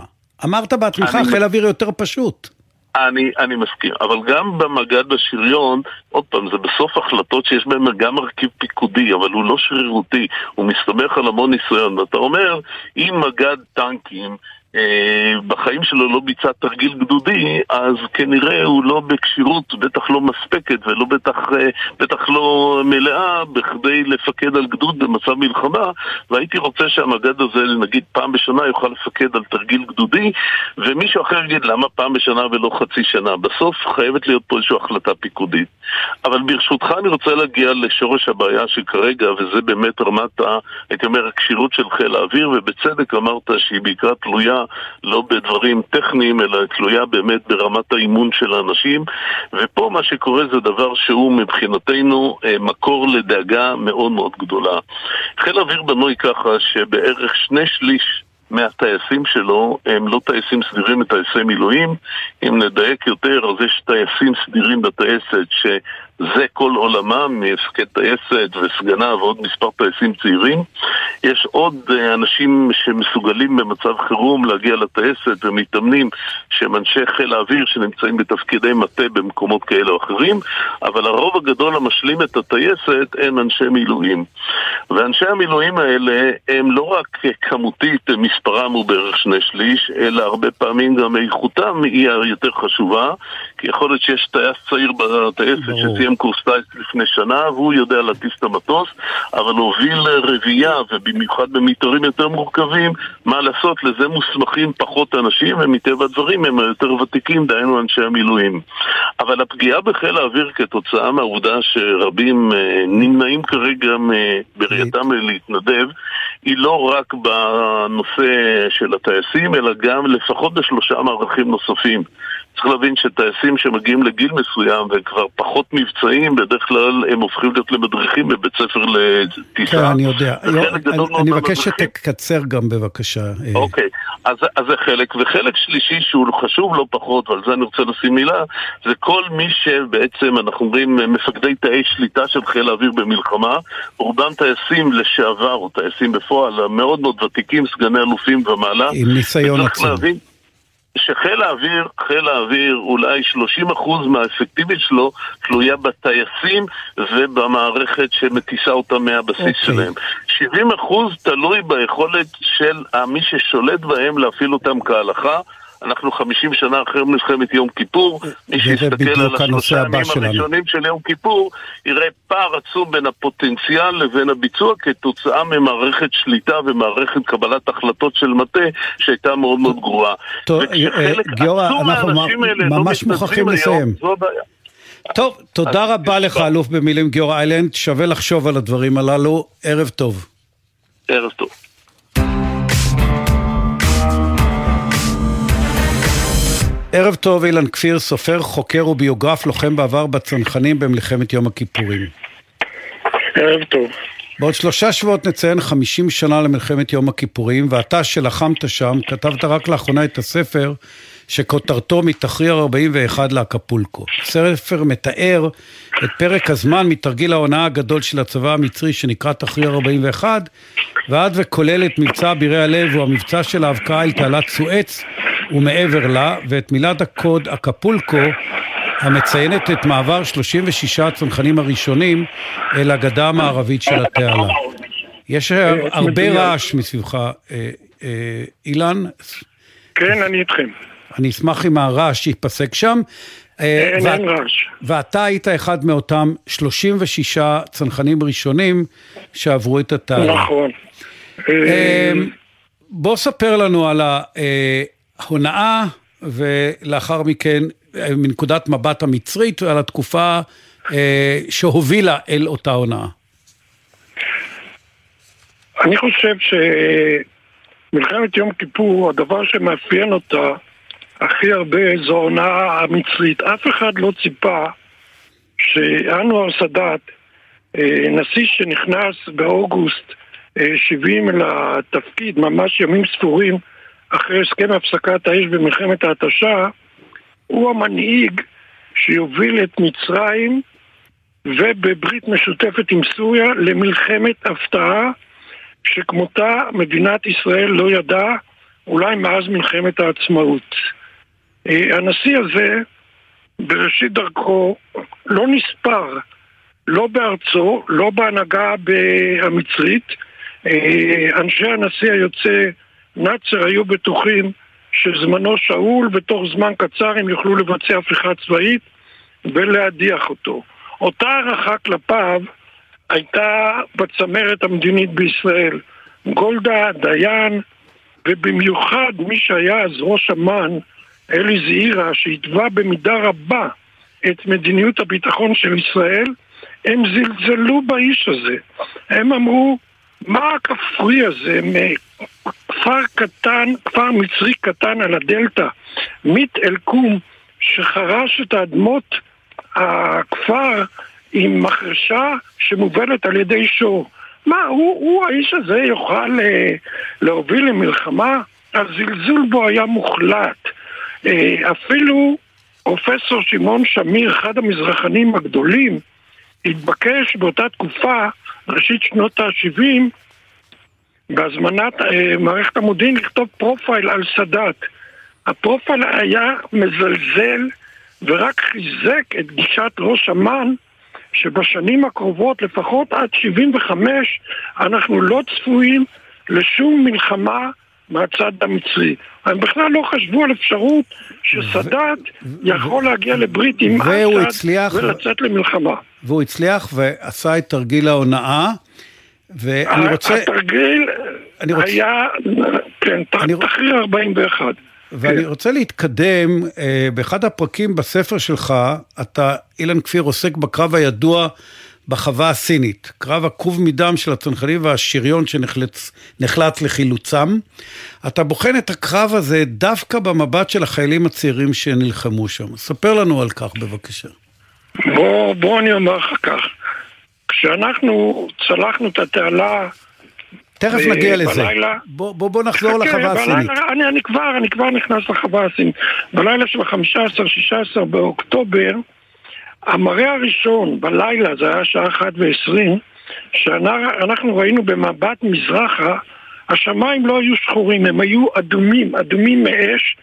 אמרת בעצמך, חיל אוויר יותר פשוט. אני, אני מסכים, אבל גם במג"ד בשריון, עוד פעם, זה בסוף החלטות שיש בהן גם מרכיב פיקודי, אבל הוא לא שרירותי, הוא מסתמך על המון ניסיון. ואתה אומר, אם מג"ד טנקים בחיים שלו לא ביצע תרגיל גדודי, אז כנראה הוא לא בכשירות, בטח לא מספקת ולא בטח, אה, בטח לא מלאה, בכדי לפקד על גדוד במצב מלחמה, והייתי רוצה שהמג"ד הזה, נגיד פעם בשנה, יוכל לפקד על תרגיל גדודי, ומישהו אחר יגיד למה פעם בשנה ולא חצי שנה. בסוף חייבת להיות פה איזושהי החלטה פיקודית. אבל ברשותך אני רוצה להגיע לשורש הבעיה שכרגע, וזה באמת רמת, הייתי אומר, הכשירות של חיל האוויר, ובצדק אמרת שהיא בעיקר תלויה לא בדברים טכניים, אלא תלויה באמת ברמת האימון של האנשים, ופה מה שקורה זה דבר שהוא מבחינתנו אה, מקור לדאגה מאוד מאוד גדולה. חיל האוויר בנוי ככה שבערך שני שליש מהטייסים שלו הם לא טייסים סדירים, הם טייסי מילואים. אם נדייק יותר, אז יש טייסים סדירים בטייסת שזה כל עולמם, מפקד טייסת וסגנה ועוד מספר טייסים צעירים. יש עוד אה, אנשים שמסוגלים במצב חירום להגיע לטייסת ומתאמנים שהם אנשי חיל האוויר שנמצאים בתפקידי מטה במקומות כאלה או אחרים, אבל הרוב הגדול המשלים את הטייסת הם אנשי מילואים. ואנשי המילואים האלה הם לא רק כמותית, מספרם הוא בערך שני שליש, אלא הרבה פעמים גם איכותם היא היותר חשובה, יכול להיות שיש טייס צעיר בטייסת שסיים קורס טייס לפני שנה והוא יודע להטיס את המטוס, אבל להוביל אה, רביעייה ובמיוחד במתארים יותר מורכבים, מה לעשות, לזה מוסמכים פחות אנשים ומטבע הדברים הם היותר ותיקים, דהיינו אנשי המילואים. אבל הפגיעה בחיל האוויר כתוצאה מהעובדה שרבים אה, נמנעים כרגע בראייתם להתנדב, היא לא רק בנושא של הטייסים, אלא גם לפחות בשלושה מערכים נוספים. צריך להבין שטייסים שמגיעים לגיל מסוים והם כבר פחות מבצעיים, בדרך כלל הם הופכים להיות למדריכים בבית ספר לטיסה. כן, אני יודע. וחלק אני- אני מבקש שתקצר גם בבקשה. אה, אוקיי, אז, אז זה חלק, וחלק שלישי שהוא חשוב לא פחות, ועל זה אני רוצה לשים מילה, זה כל מי שבעצם, אנחנו אומרים, מפקדי תאי שליטה של חיל האוויר במלחמה, רובם טייסים לשעבר, או טייסים בפועל, מאוד מאוד ותיקים, סגני אלופים ומעלה. עם ניסיון עצום. שחיל האוויר, חיל האוויר, אולי 30% מהאפקטיבית שלו תלויה בטייסים ובמערכת שמטיסה אותם מהבסיס אוקיי. שלהם. 70% תלוי ביכולת של מי ששולט בהם להפעיל אותם כהלכה. אנחנו 50 שנה אחרי מלחמת יום כיפור, מי שיסתכל על השלושה ימים. הראשונים של יום כיפור, יראה פער עצום בין הפוטנציאל לבין הביצוע כתוצאה ממערכת שליטה ומערכת קבלת החלטות של מטה שהייתה מאוד מאוד גרועה. אה, גיורא, אנחנו לא ממש מתנדבים מוכרחים לסיים. טוב, תודה רבה לך, אלוף במילים גיורא איילנד, שווה לחשוב על הדברים הללו, ערב טוב. ערב טוב. ערב טוב, אילן כפיר, סופר, חוקר וביוגרף, לוחם בעבר בצנחנים במלחמת יום הכיפורים. ערב טוב. בעוד שלושה שבועות נציין 50 שנה למלחמת יום הכיפורים, ואתה שלחמת שם, כתבת רק לאחרונה את הספר שכותרתו מתחריר 41 לאקפולקו. הספר מתאר את פרק הזמן מתרגיל ההונאה הגדול של הצבא המצרי שנקרא תחריר 41, ועד וכולל את מבצע אבירי הלב, הוא המבצע של ההבקעה אל תעלת סואץ ומעבר לה, ואת מילת הקוד אקפולקו, המציינת את מעבר 36 הצנחנים הראשונים אל הגדה המערבית של התעלה. יש הרבה רעש מסביבך, אה, אה, אילן. כן, אני איתכם. אני אשמח אם הרעש ייפסק שם. אה, אין, ואת- אין רעש. ואתה היית אחד מאותם 36 צנחנים ראשונים שעברו את התעלה. נכון. אה, בוא ספר לנו על ההונאה, ולאחר מכן, אה, מנקודת מבט המצרית, על התקופה שהובילה אל אותה הונאה. אני חושב שמלחמת יום כיפור, הדבר שמאפיין אותה הכי הרבה זו ההונאה המצרית. אף אחד לא ציפה שאנואר סאדאת, אה, נשיא שנכנס באוגוסט אה, 70 לתפקיד, ממש ימים ספורים אחרי הסכם הפסקת האש במלחמת ההתשה, הוא המנהיג שיוביל את מצרים ובברית משותפת עם סוריה למלחמת הפתעה שכמותה מדינת ישראל לא ידעה אולי מאז מלחמת העצמאות. אה, הנשיא הזה בראשית דרכו לא נספר לא בארצו, לא בהנהגה המצרית. אה, אנשי הנשיא היוצא נאצר היו בטוחים שזמנו שאול ותוך זמן קצר הם יוכלו לבצע הפיכה צבאית ולהדיח אותו. אותה הערכה כלפיו הייתה בצמרת המדינית בישראל. גולדה, דיין, ובמיוחד מי שהיה אז ראש אמ"ן, אלי זעירה, שהתווה במידה רבה את מדיניות הביטחון של ישראל, הם זלזלו באיש הזה. הם אמרו, מה הכפרי הזה מכפר קטן, כפר מצרי קטן על הדלתא, מיט אל-קום, שחרש את האדמות הכפר עם מחרשה שמובלת על ידי שור. מה, הוא, הוא האיש הזה יוכל אה, להוביל למלחמה? הזלזול בו היה מוחלט. אה, אפילו פרופסור שמעון שמיר, אחד המזרחנים הגדולים, התבקש באותה תקופה, ראשית שנות ה-70, בהזמנת אה, מערכת המודיעין לכתוב פרופייל על סאדאת. הפרופייל היה מזלזל ורק חיזק את גישת ראש אמ"ן שבשנים הקרובות, לפחות עד 75, אנחנו לא צפויים לשום מלחמה מהצד המצרי. הם בכלל לא חשבו על אפשרות שסאדאת יכול להגיע לברית עם אסד הצליח- ולצאת למלחמה. והוא הצליח ועשה את תרגיל ההונאה, ואני רוצה... התרגיל אני רוצה- היה, כן, תחריר 41. ואני רוצה להתקדם, אה, באחד הפרקים בספר שלך, אתה, אילן כפיר, עוסק בקרב הידוע בחווה הסינית, קרב עקוב מדם של הצנחנים והשריון שנחלץ נחלץ לחילוצם. אתה בוחן את הקרב הזה דווקא במבט של החיילים הצעירים שנלחמו שם. ספר לנו על כך בבקשה. בוא, בוא אני אומר לך כך, כשאנחנו צלחנו את התעלה תכף ב- נגיע לזה. בלילה- בוא, בוא, בוא נחזור חכה, לחווה בלילה- הסינית. אני, אני, כבר, אני כבר נכנס לחווה הסינית. בלילה של ה-15-16 באוקטובר, המראה הראשון בלילה, זה היה שעה 1 ו-20, שאנחנו ראינו במבט מזרחה, השמיים לא היו שחורים, הם היו אדומים, אדומים מאש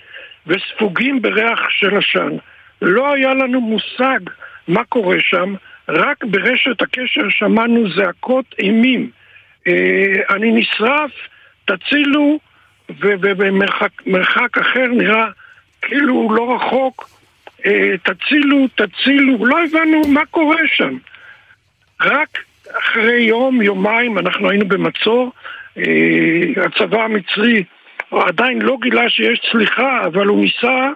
וספוגים בריח של עשן. לא היה לנו מושג מה קורה שם, רק ברשת הקשר שמענו זעקות אימים. אה, אני נשרף, תצילו, ובמרחק מרחק אחר נראה כאילו לא רחוק, תצילו, תצילו, לא הבנו מה קורה שם. רק אחרי יום, יומיים, אנחנו היינו במצור, אה, הצבא המצרי עדיין לא גילה שיש צליחה, אבל הוא ניסה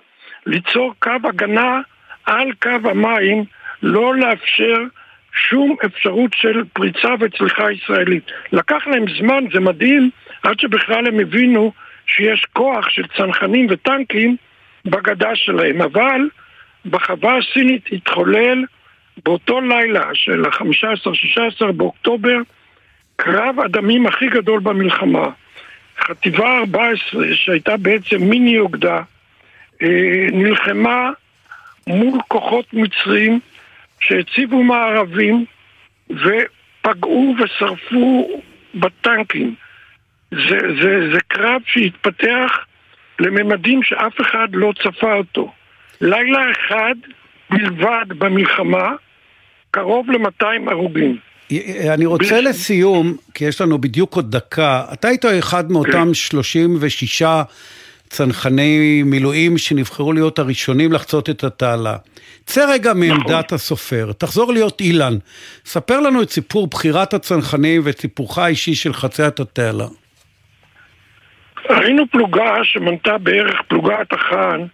ליצור קו הגנה על קו המים, לא לאפשר שום אפשרות של פריצה וצליחה ישראלית. לקח להם זמן, זה מדהים, עד שבכלל הם הבינו שיש כוח של צנחנים וטנקים בגדה שלהם. אבל בחווה הסינית התחולל באותו לילה של ה-15-16 באוקטובר קרב הדמים הכי גדול במלחמה. חטיבה 14, שהייתה בעצם מיני אוגדה, אה, נלחמה מול כוחות מצרים שהציבו מערבים ופגעו ושרפו בטנקים. זה, זה, זה קרב שהתפתח לממדים שאף אחד לא צפה אותו. לילה אחד בלבד במלחמה, קרוב ל-200 הרוגים. אני רוצה בלי- לסיום, כי יש לנו בדיוק עוד דקה, אתה היית אחד מאותם 36 צנחני מילואים שנבחרו להיות הראשונים לחצות את התעלה. צא רגע מעמדת הסופר, תחזור להיות אילן. ספר לנו את סיפור בחירת הצנחנים ואת סיפורך האישי של חציית התעלה. היינו פלוגה שמנתה בערך פלוגת החאן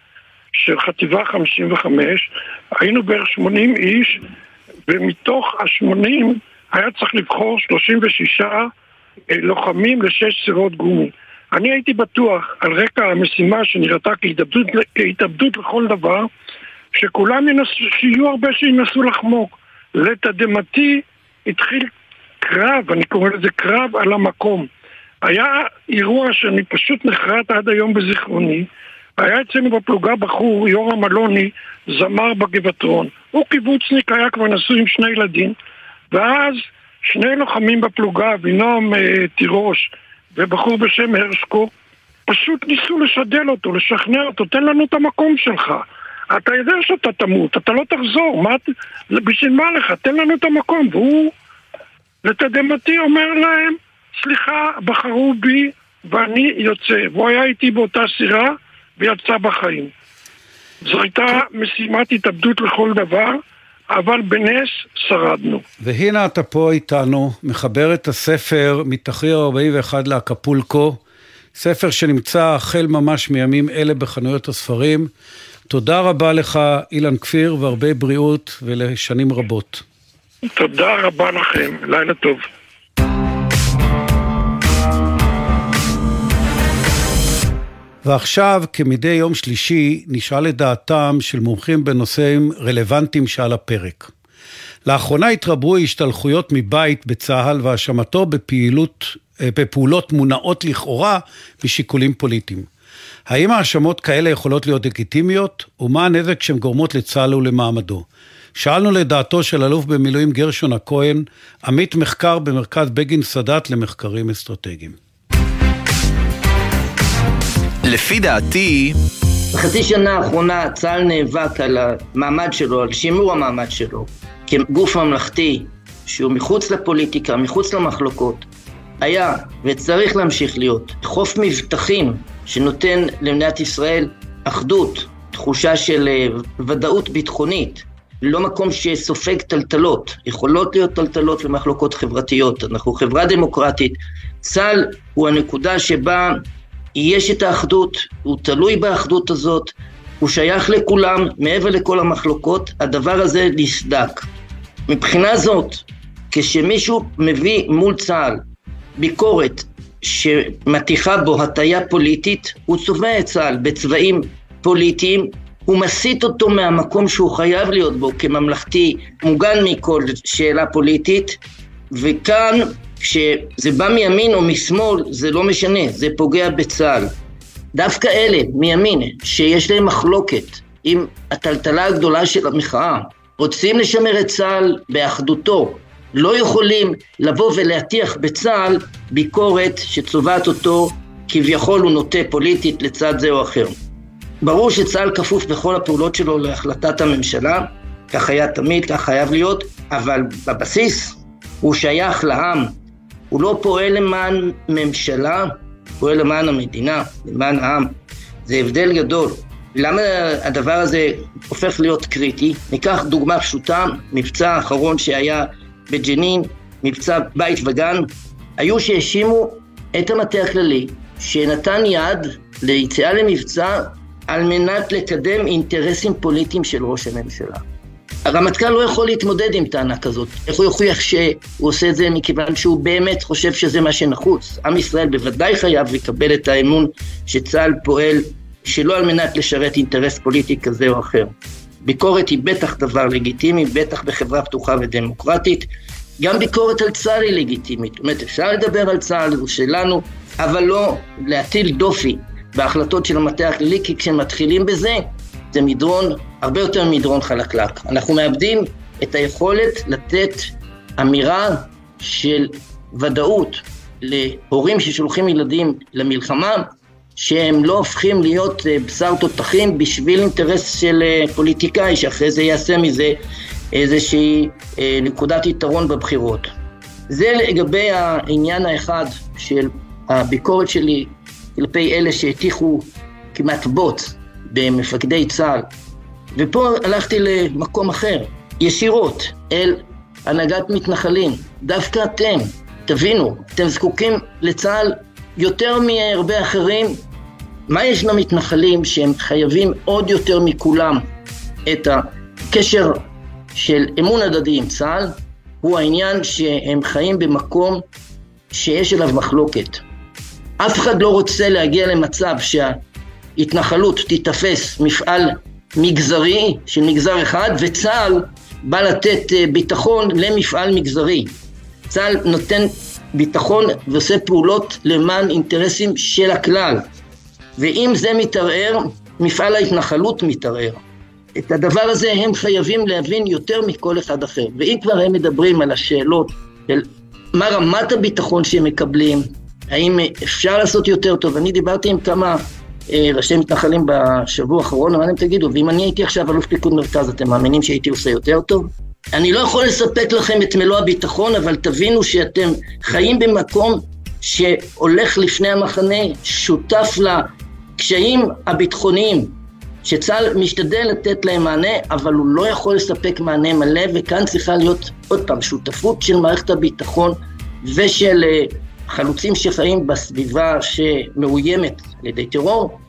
של חטיבה 55, היינו בערך 80 איש, ומתוך ה-80 היה צריך לבחור 36 אה, לוחמים לשש סירות גומי. אני הייתי בטוח, על רקע המשימה שנראתה כהתאבדות, כהתאבדות לכל דבר, שכולם ינסו, שיהיו הרבה שינסו לחמוק. לתדהמתי התחיל קרב, אני קורא לזה קרב על המקום. היה אירוע שאני פשוט נחרט עד היום בזיכרוני. היה אצלנו בפלוגה בחור, יורם אלוני, זמר בגבעתרון. הוא קיבוצניק, היה כבר נשוי עם שני ילדים, ואז שני לוחמים בפלוגה, אבינועם אה, תירוש ובחור בשם הרשקו, פשוט ניסו לשדל אותו, לשכנע אותו, תן לנו את המקום שלך. אתה יודע שאתה תמות, אתה לא תחזור, מה, בשביל מה לך? תן לנו את המקום. והוא, לתדהמתי, אומר להם, סליחה, בחרו בי ואני יוצא. והוא היה איתי באותה סירה ויצא בחיים. זו הייתה משימת התאבדות לכל דבר, אבל בנס שרדנו. והנה אתה פה איתנו, מחבר את הספר מתחריר 41 לאקפולקו, ספר שנמצא החל ממש מימים אלה בחנויות הספרים. תודה רבה לך, אילן כפיר, והרבה בריאות ולשנים רבות. תודה רבה לכם, לילה טוב. ועכשיו, כמדי יום שלישי, נשאל את דעתם של מומחים בנושאים רלוונטיים שעל הפרק. לאחרונה התרבו השתלחויות מבית בצה"ל והאשמתו בפעילות, אה, בפעולות מונעות לכאורה משיקולים פוליטיים. האם האשמות כאלה יכולות להיות לגיטימיות, ומה הנזק שהן גורמות לצה"ל ולמעמדו? שאלנו לדעתו של אלוף במילואים גרשון הכהן, עמית מחקר במרכז בגין סאדאת למחקרים אסטרטגיים. לפי דעתי... בחצי שנה האחרונה צה"ל נאבק על המעמד שלו, על שימור המעמד שלו, כגוף ממלכתי שהוא מחוץ לפוליטיקה, מחוץ למחלוקות. היה וצריך להמשיך להיות חוף מבטחים שנותן למדינת ישראל אחדות, תחושה של אה, ודאות ביטחונית, לא מקום שסופג טלטלות, יכולות להיות טלטלות ומחלוקות חברתיות, אנחנו חברה דמוקרטית, צה"ל הוא הנקודה שבה יש את האחדות, הוא תלוי באחדות הזאת, הוא שייך לכולם, מעבר לכל המחלוקות, הדבר הזה נסדק. מבחינה זאת, כשמישהו מביא מול צה"ל ביקורת שמטיחה בו הטיה פוליטית, הוא צובע את צה"ל בצבעים פוליטיים, הוא מסיט אותו מהמקום שהוא חייב להיות בו כממלכתי, מוגן מכל שאלה פוליטית, וכאן כשזה בא מימין או משמאל זה לא משנה, זה פוגע בצה"ל. דווקא אלה מימין שיש להם מחלוקת עם הטלטלה הגדולה של המחאה, רוצים לשמר את צה"ל באחדותו, לא יכולים לבוא ולהטיח בצה"ל ביקורת שצובעת אותו כביכול הוא נוטה פוליטית לצד זה או אחר. ברור שצה"ל כפוף בכל הפעולות שלו להחלטת הממשלה, כך היה תמיד, כך חייב להיות, אבל בבסיס הוא שייך לעם, הוא לא פועל למען ממשלה, הוא פועל למען המדינה, למען העם. זה הבדל גדול. למה הדבר הזה הופך להיות קריטי? ניקח דוגמה פשוטה, מבצע האחרון שהיה בג'נין, מבצע בית וגן, היו שהאשימו את המטה הכללי שנתן יד ליציאה למבצע על מנת לקדם אינטרסים פוליטיים של ראש הממשלה. הרמטכ"ל לא יכול להתמודד עם טענה כזאת. איך הוא יוכיח שהוא עושה את זה מכיוון שהוא באמת חושב שזה מה שנחוץ? עם ישראל בוודאי חייב לקבל את האמון שצה"ל פועל שלא על מנת לשרת אינטרס פוליטי כזה או אחר. ביקורת היא בטח דבר לגיטימי, בטח בחברה פתוחה ודמוקרטית, גם ביקורת על צה"ל היא לגיטימית. זאת אומרת, אפשר לדבר על צה"ל, הוא שלנו, אבל לא להטיל דופי בהחלטות של המטה הכללי, כי כשמתחילים בזה, זה מדרון, הרבה יותר מדרון חלקלק. אנחנו מאבדים את היכולת לתת אמירה של ודאות להורים ששולחים ילדים למלחמה, שהם לא הופכים להיות אה, בשר תותחים בשביל אינטרס של אה, פוליטיקאי, שאחרי זה יעשה מזה איזושהי אה, נקודת יתרון בבחירות. זה לגבי העניין האחד של הביקורת שלי כלפי אלה שהטיחו כמעט בוט במפקדי צה"ל. ופה הלכתי למקום אחר, ישירות, אל הנהגת מתנחלים. דווקא אתם, תבינו, אתם זקוקים לצה"ל יותר מהרבה אחרים. מה יש למתנחלים שהם חייבים עוד יותר מכולם את הקשר של אמון הדדי עם צה"ל? הוא העניין שהם חיים במקום שיש אליו מחלוקת. אף אחד לא רוצה להגיע למצב שההתנחלות תיתפס מפעל מגזרי של מגזר אחד וצה"ל בא לתת אה, ביטחון למפעל מגזרי. צה"ל נותן ביטחון ועושה פעולות למען אינטרסים של הכלל. ואם זה מתערער, מפעל ההתנחלות מתערער. את הדבר הזה הם חייבים להבין יותר מכל אחד אחר. ואם כבר הם מדברים על השאלות של מה רמת הביטחון שהם מקבלים, האם אפשר לעשות יותר טוב, אני דיברתי עם כמה ראשי מתנחלים בשבוע האחרון, אמרתי להם תגידו, ואם אני הייתי עכשיו אלוף פיקוד מרכז, אתם מאמינים שהייתי עושה יותר טוב? אני לא יכול לספק לכם את מלוא הביטחון, אבל תבינו שאתם חיים במקום שהולך לפני המחנה, שותף לקשיים הביטחוניים, שצה"ל משתדל לתת להם מענה, אבל הוא לא יכול לספק מענה מלא, וכאן צריכה להיות עוד פעם שותפות של מערכת הביטחון ושל אה, חלוצים שחיים בסביבה שמאוימת על ידי טרור,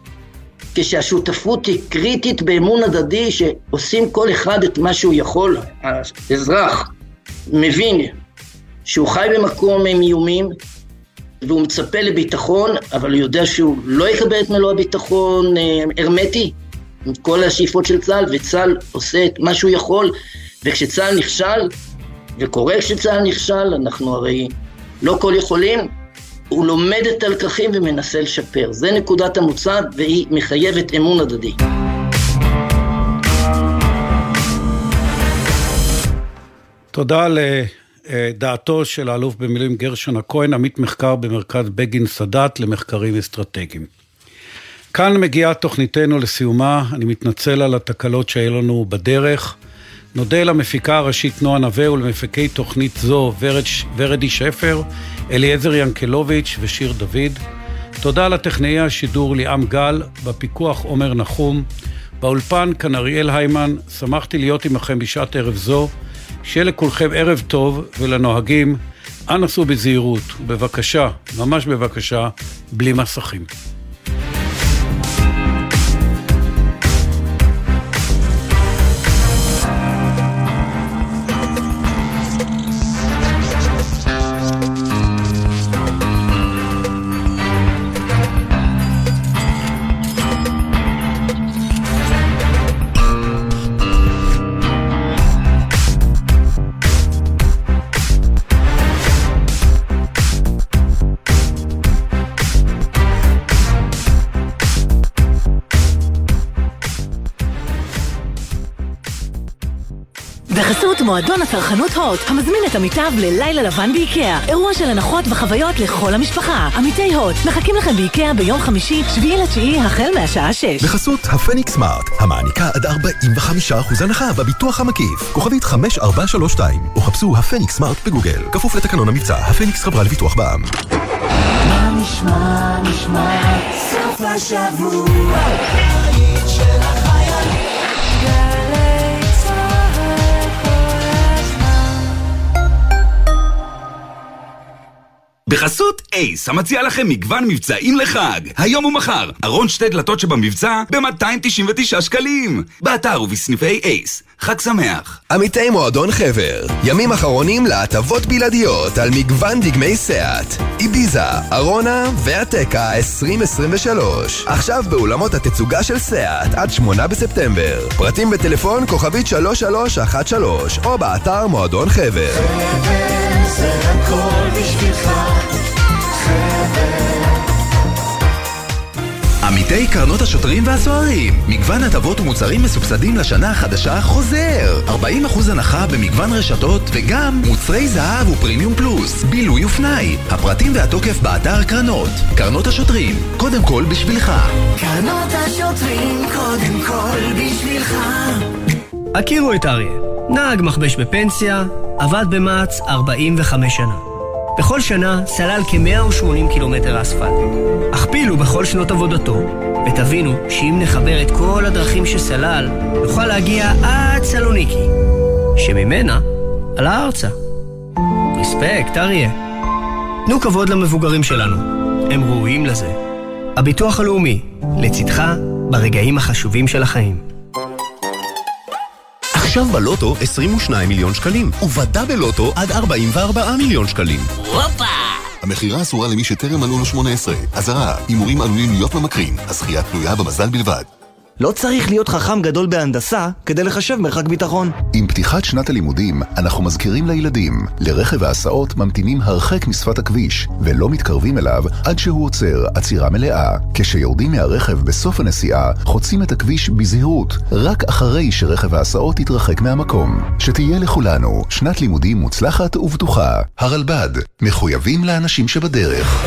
כשהשותפות היא קריטית באמון הדדי שעושים כל אחד את מה שהוא יכול, האזרח מבין שהוא חי במקום עם איומים והוא מצפה לביטחון, אבל הוא יודע שהוא לא יקבל את מלוא הביטחון אה, הרמטי עם כל השאיפות של צה"ל, וצה"ל עושה את מה שהוא יכול, וכשצה"ל נכשל, וקורה כשצה"ל נכשל, אנחנו הרי לא כל יכולים, הוא לומד את הלקחים ומנסה לשפר. זה נקודת המוצא והיא מחייבת אמון הדדי. תודה לדעתו של האלוף במילואים גרשון הכהן, עמית מחקר במרכז בגין סאדאת למחקרים אסטרטגיים. כאן מגיעה תוכניתנו לסיומה, אני מתנצל על התקלות שהיו לנו בדרך. נודה למפיקה הראשית נועה נווה ולמפיקי תוכנית זו ורד, ורדי שפר, אליעזר ינקלוביץ' ושיר דוד. תודה לטכנאי השידור ליאם גל, בפיקוח עומר נחום, באולפן כאן אריאל היימן, שמחתי להיות עמכם בשעת ערב זו. שיהיה לכולכם ערב טוב ולנוהגים, אנא סעו בזהירות, ובבקשה, ממש בבקשה, בלי מסכים. מועדון הצרכנות הוט, המזמין את עמיתיו ללילה לבן באיקאה. אירוע של הנחות וחוויות לכל המשפחה. עמיתי הוט, מחכים לכם באיקאה ביום חמישי, שביעי לתשיעי, החל מהשעה שש. בחסות הפניקס סמארט, המעניקה עד 45% הנחה בביטוח המקיף. כוכבית 5432, או חפשו הפניקס סמארט בגוגל. כפוף לתקנון המבצע, הפניקס חברה לביטוח בע"מ. מה נשמע, נשמע, סוף השבוע, בחסות אייס, המציע לכם מגוון מבצעים לחג. היום ומחר, ארון שתי דלתות שבמבצע ב-299 שקלים. באתר ובסניפי אייס. חג שמח. עמיתי מועדון חבר, ימים אחרונים להטבות בלעדיות על מגוון דגמי סאט. איביזה, ארונה ואטקה 2023. עכשיו באולמות התצוגה של סאט עד 8 בספטמבר. פרטים בטלפון כוכבית 3313 או באתר מועדון חבר. חבר זה הכל בשבילך עמיתי קרנות השוטרים והסוהרים, מגוון הטבות ומוצרים מסובסדים לשנה החדשה חוזר. 40% הנחה במגוון רשתות וגם מוצרי זהב ופרימיום פלוס, בילוי ופנאי. הפרטים והתוקף באתר קרנות. קרנות השוטרים, קודם כל בשבילך. קרנות השוטרים קודם כל בשבילך הכירו את אריה, נהג מכבש בפנסיה, עבד במע"צ 45 שנה. בכל שנה סלל כ-180 קילומטר אספלט. הכפילו בכל שנות עבודתו, ותבינו שאם נחבר את כל הדרכים שסלל, נוכל להגיע עד סלוניקי, שממנה עלה ארצה. רספקט, אריה. תנו כבוד למבוגרים שלנו, הם ראויים לזה. הביטוח הלאומי, לצדך ברגעים החשובים של החיים. עכשיו בלוטו 22 מיליון שקלים, ובדאבל לוטו עד 44 מיליון שקלים. הופה! המכירה אסורה למי שטרם מלאו לו 18. אזהרה, הימורים עלולים להיות ממכרים, הזכייה תלויה במזל בלבד. לא צריך להיות חכם גדול בהנדסה כדי לחשב מרחק ביטחון. עם פתיחת שנת הלימודים, אנחנו מזכירים לילדים, לרכב ההסעות ממתינים הרחק משפת הכביש, ולא מתקרבים אליו עד שהוא עוצר עצירה מלאה. כשיורדים מהרכב בסוף הנסיעה, חוצים את הכביש בזהירות, רק אחרי שרכב ההסעות יתרחק מהמקום. שתהיה לכולנו שנת לימודים מוצלחת ובטוחה. הרלב"ד, מחויבים לאנשים שבדרך.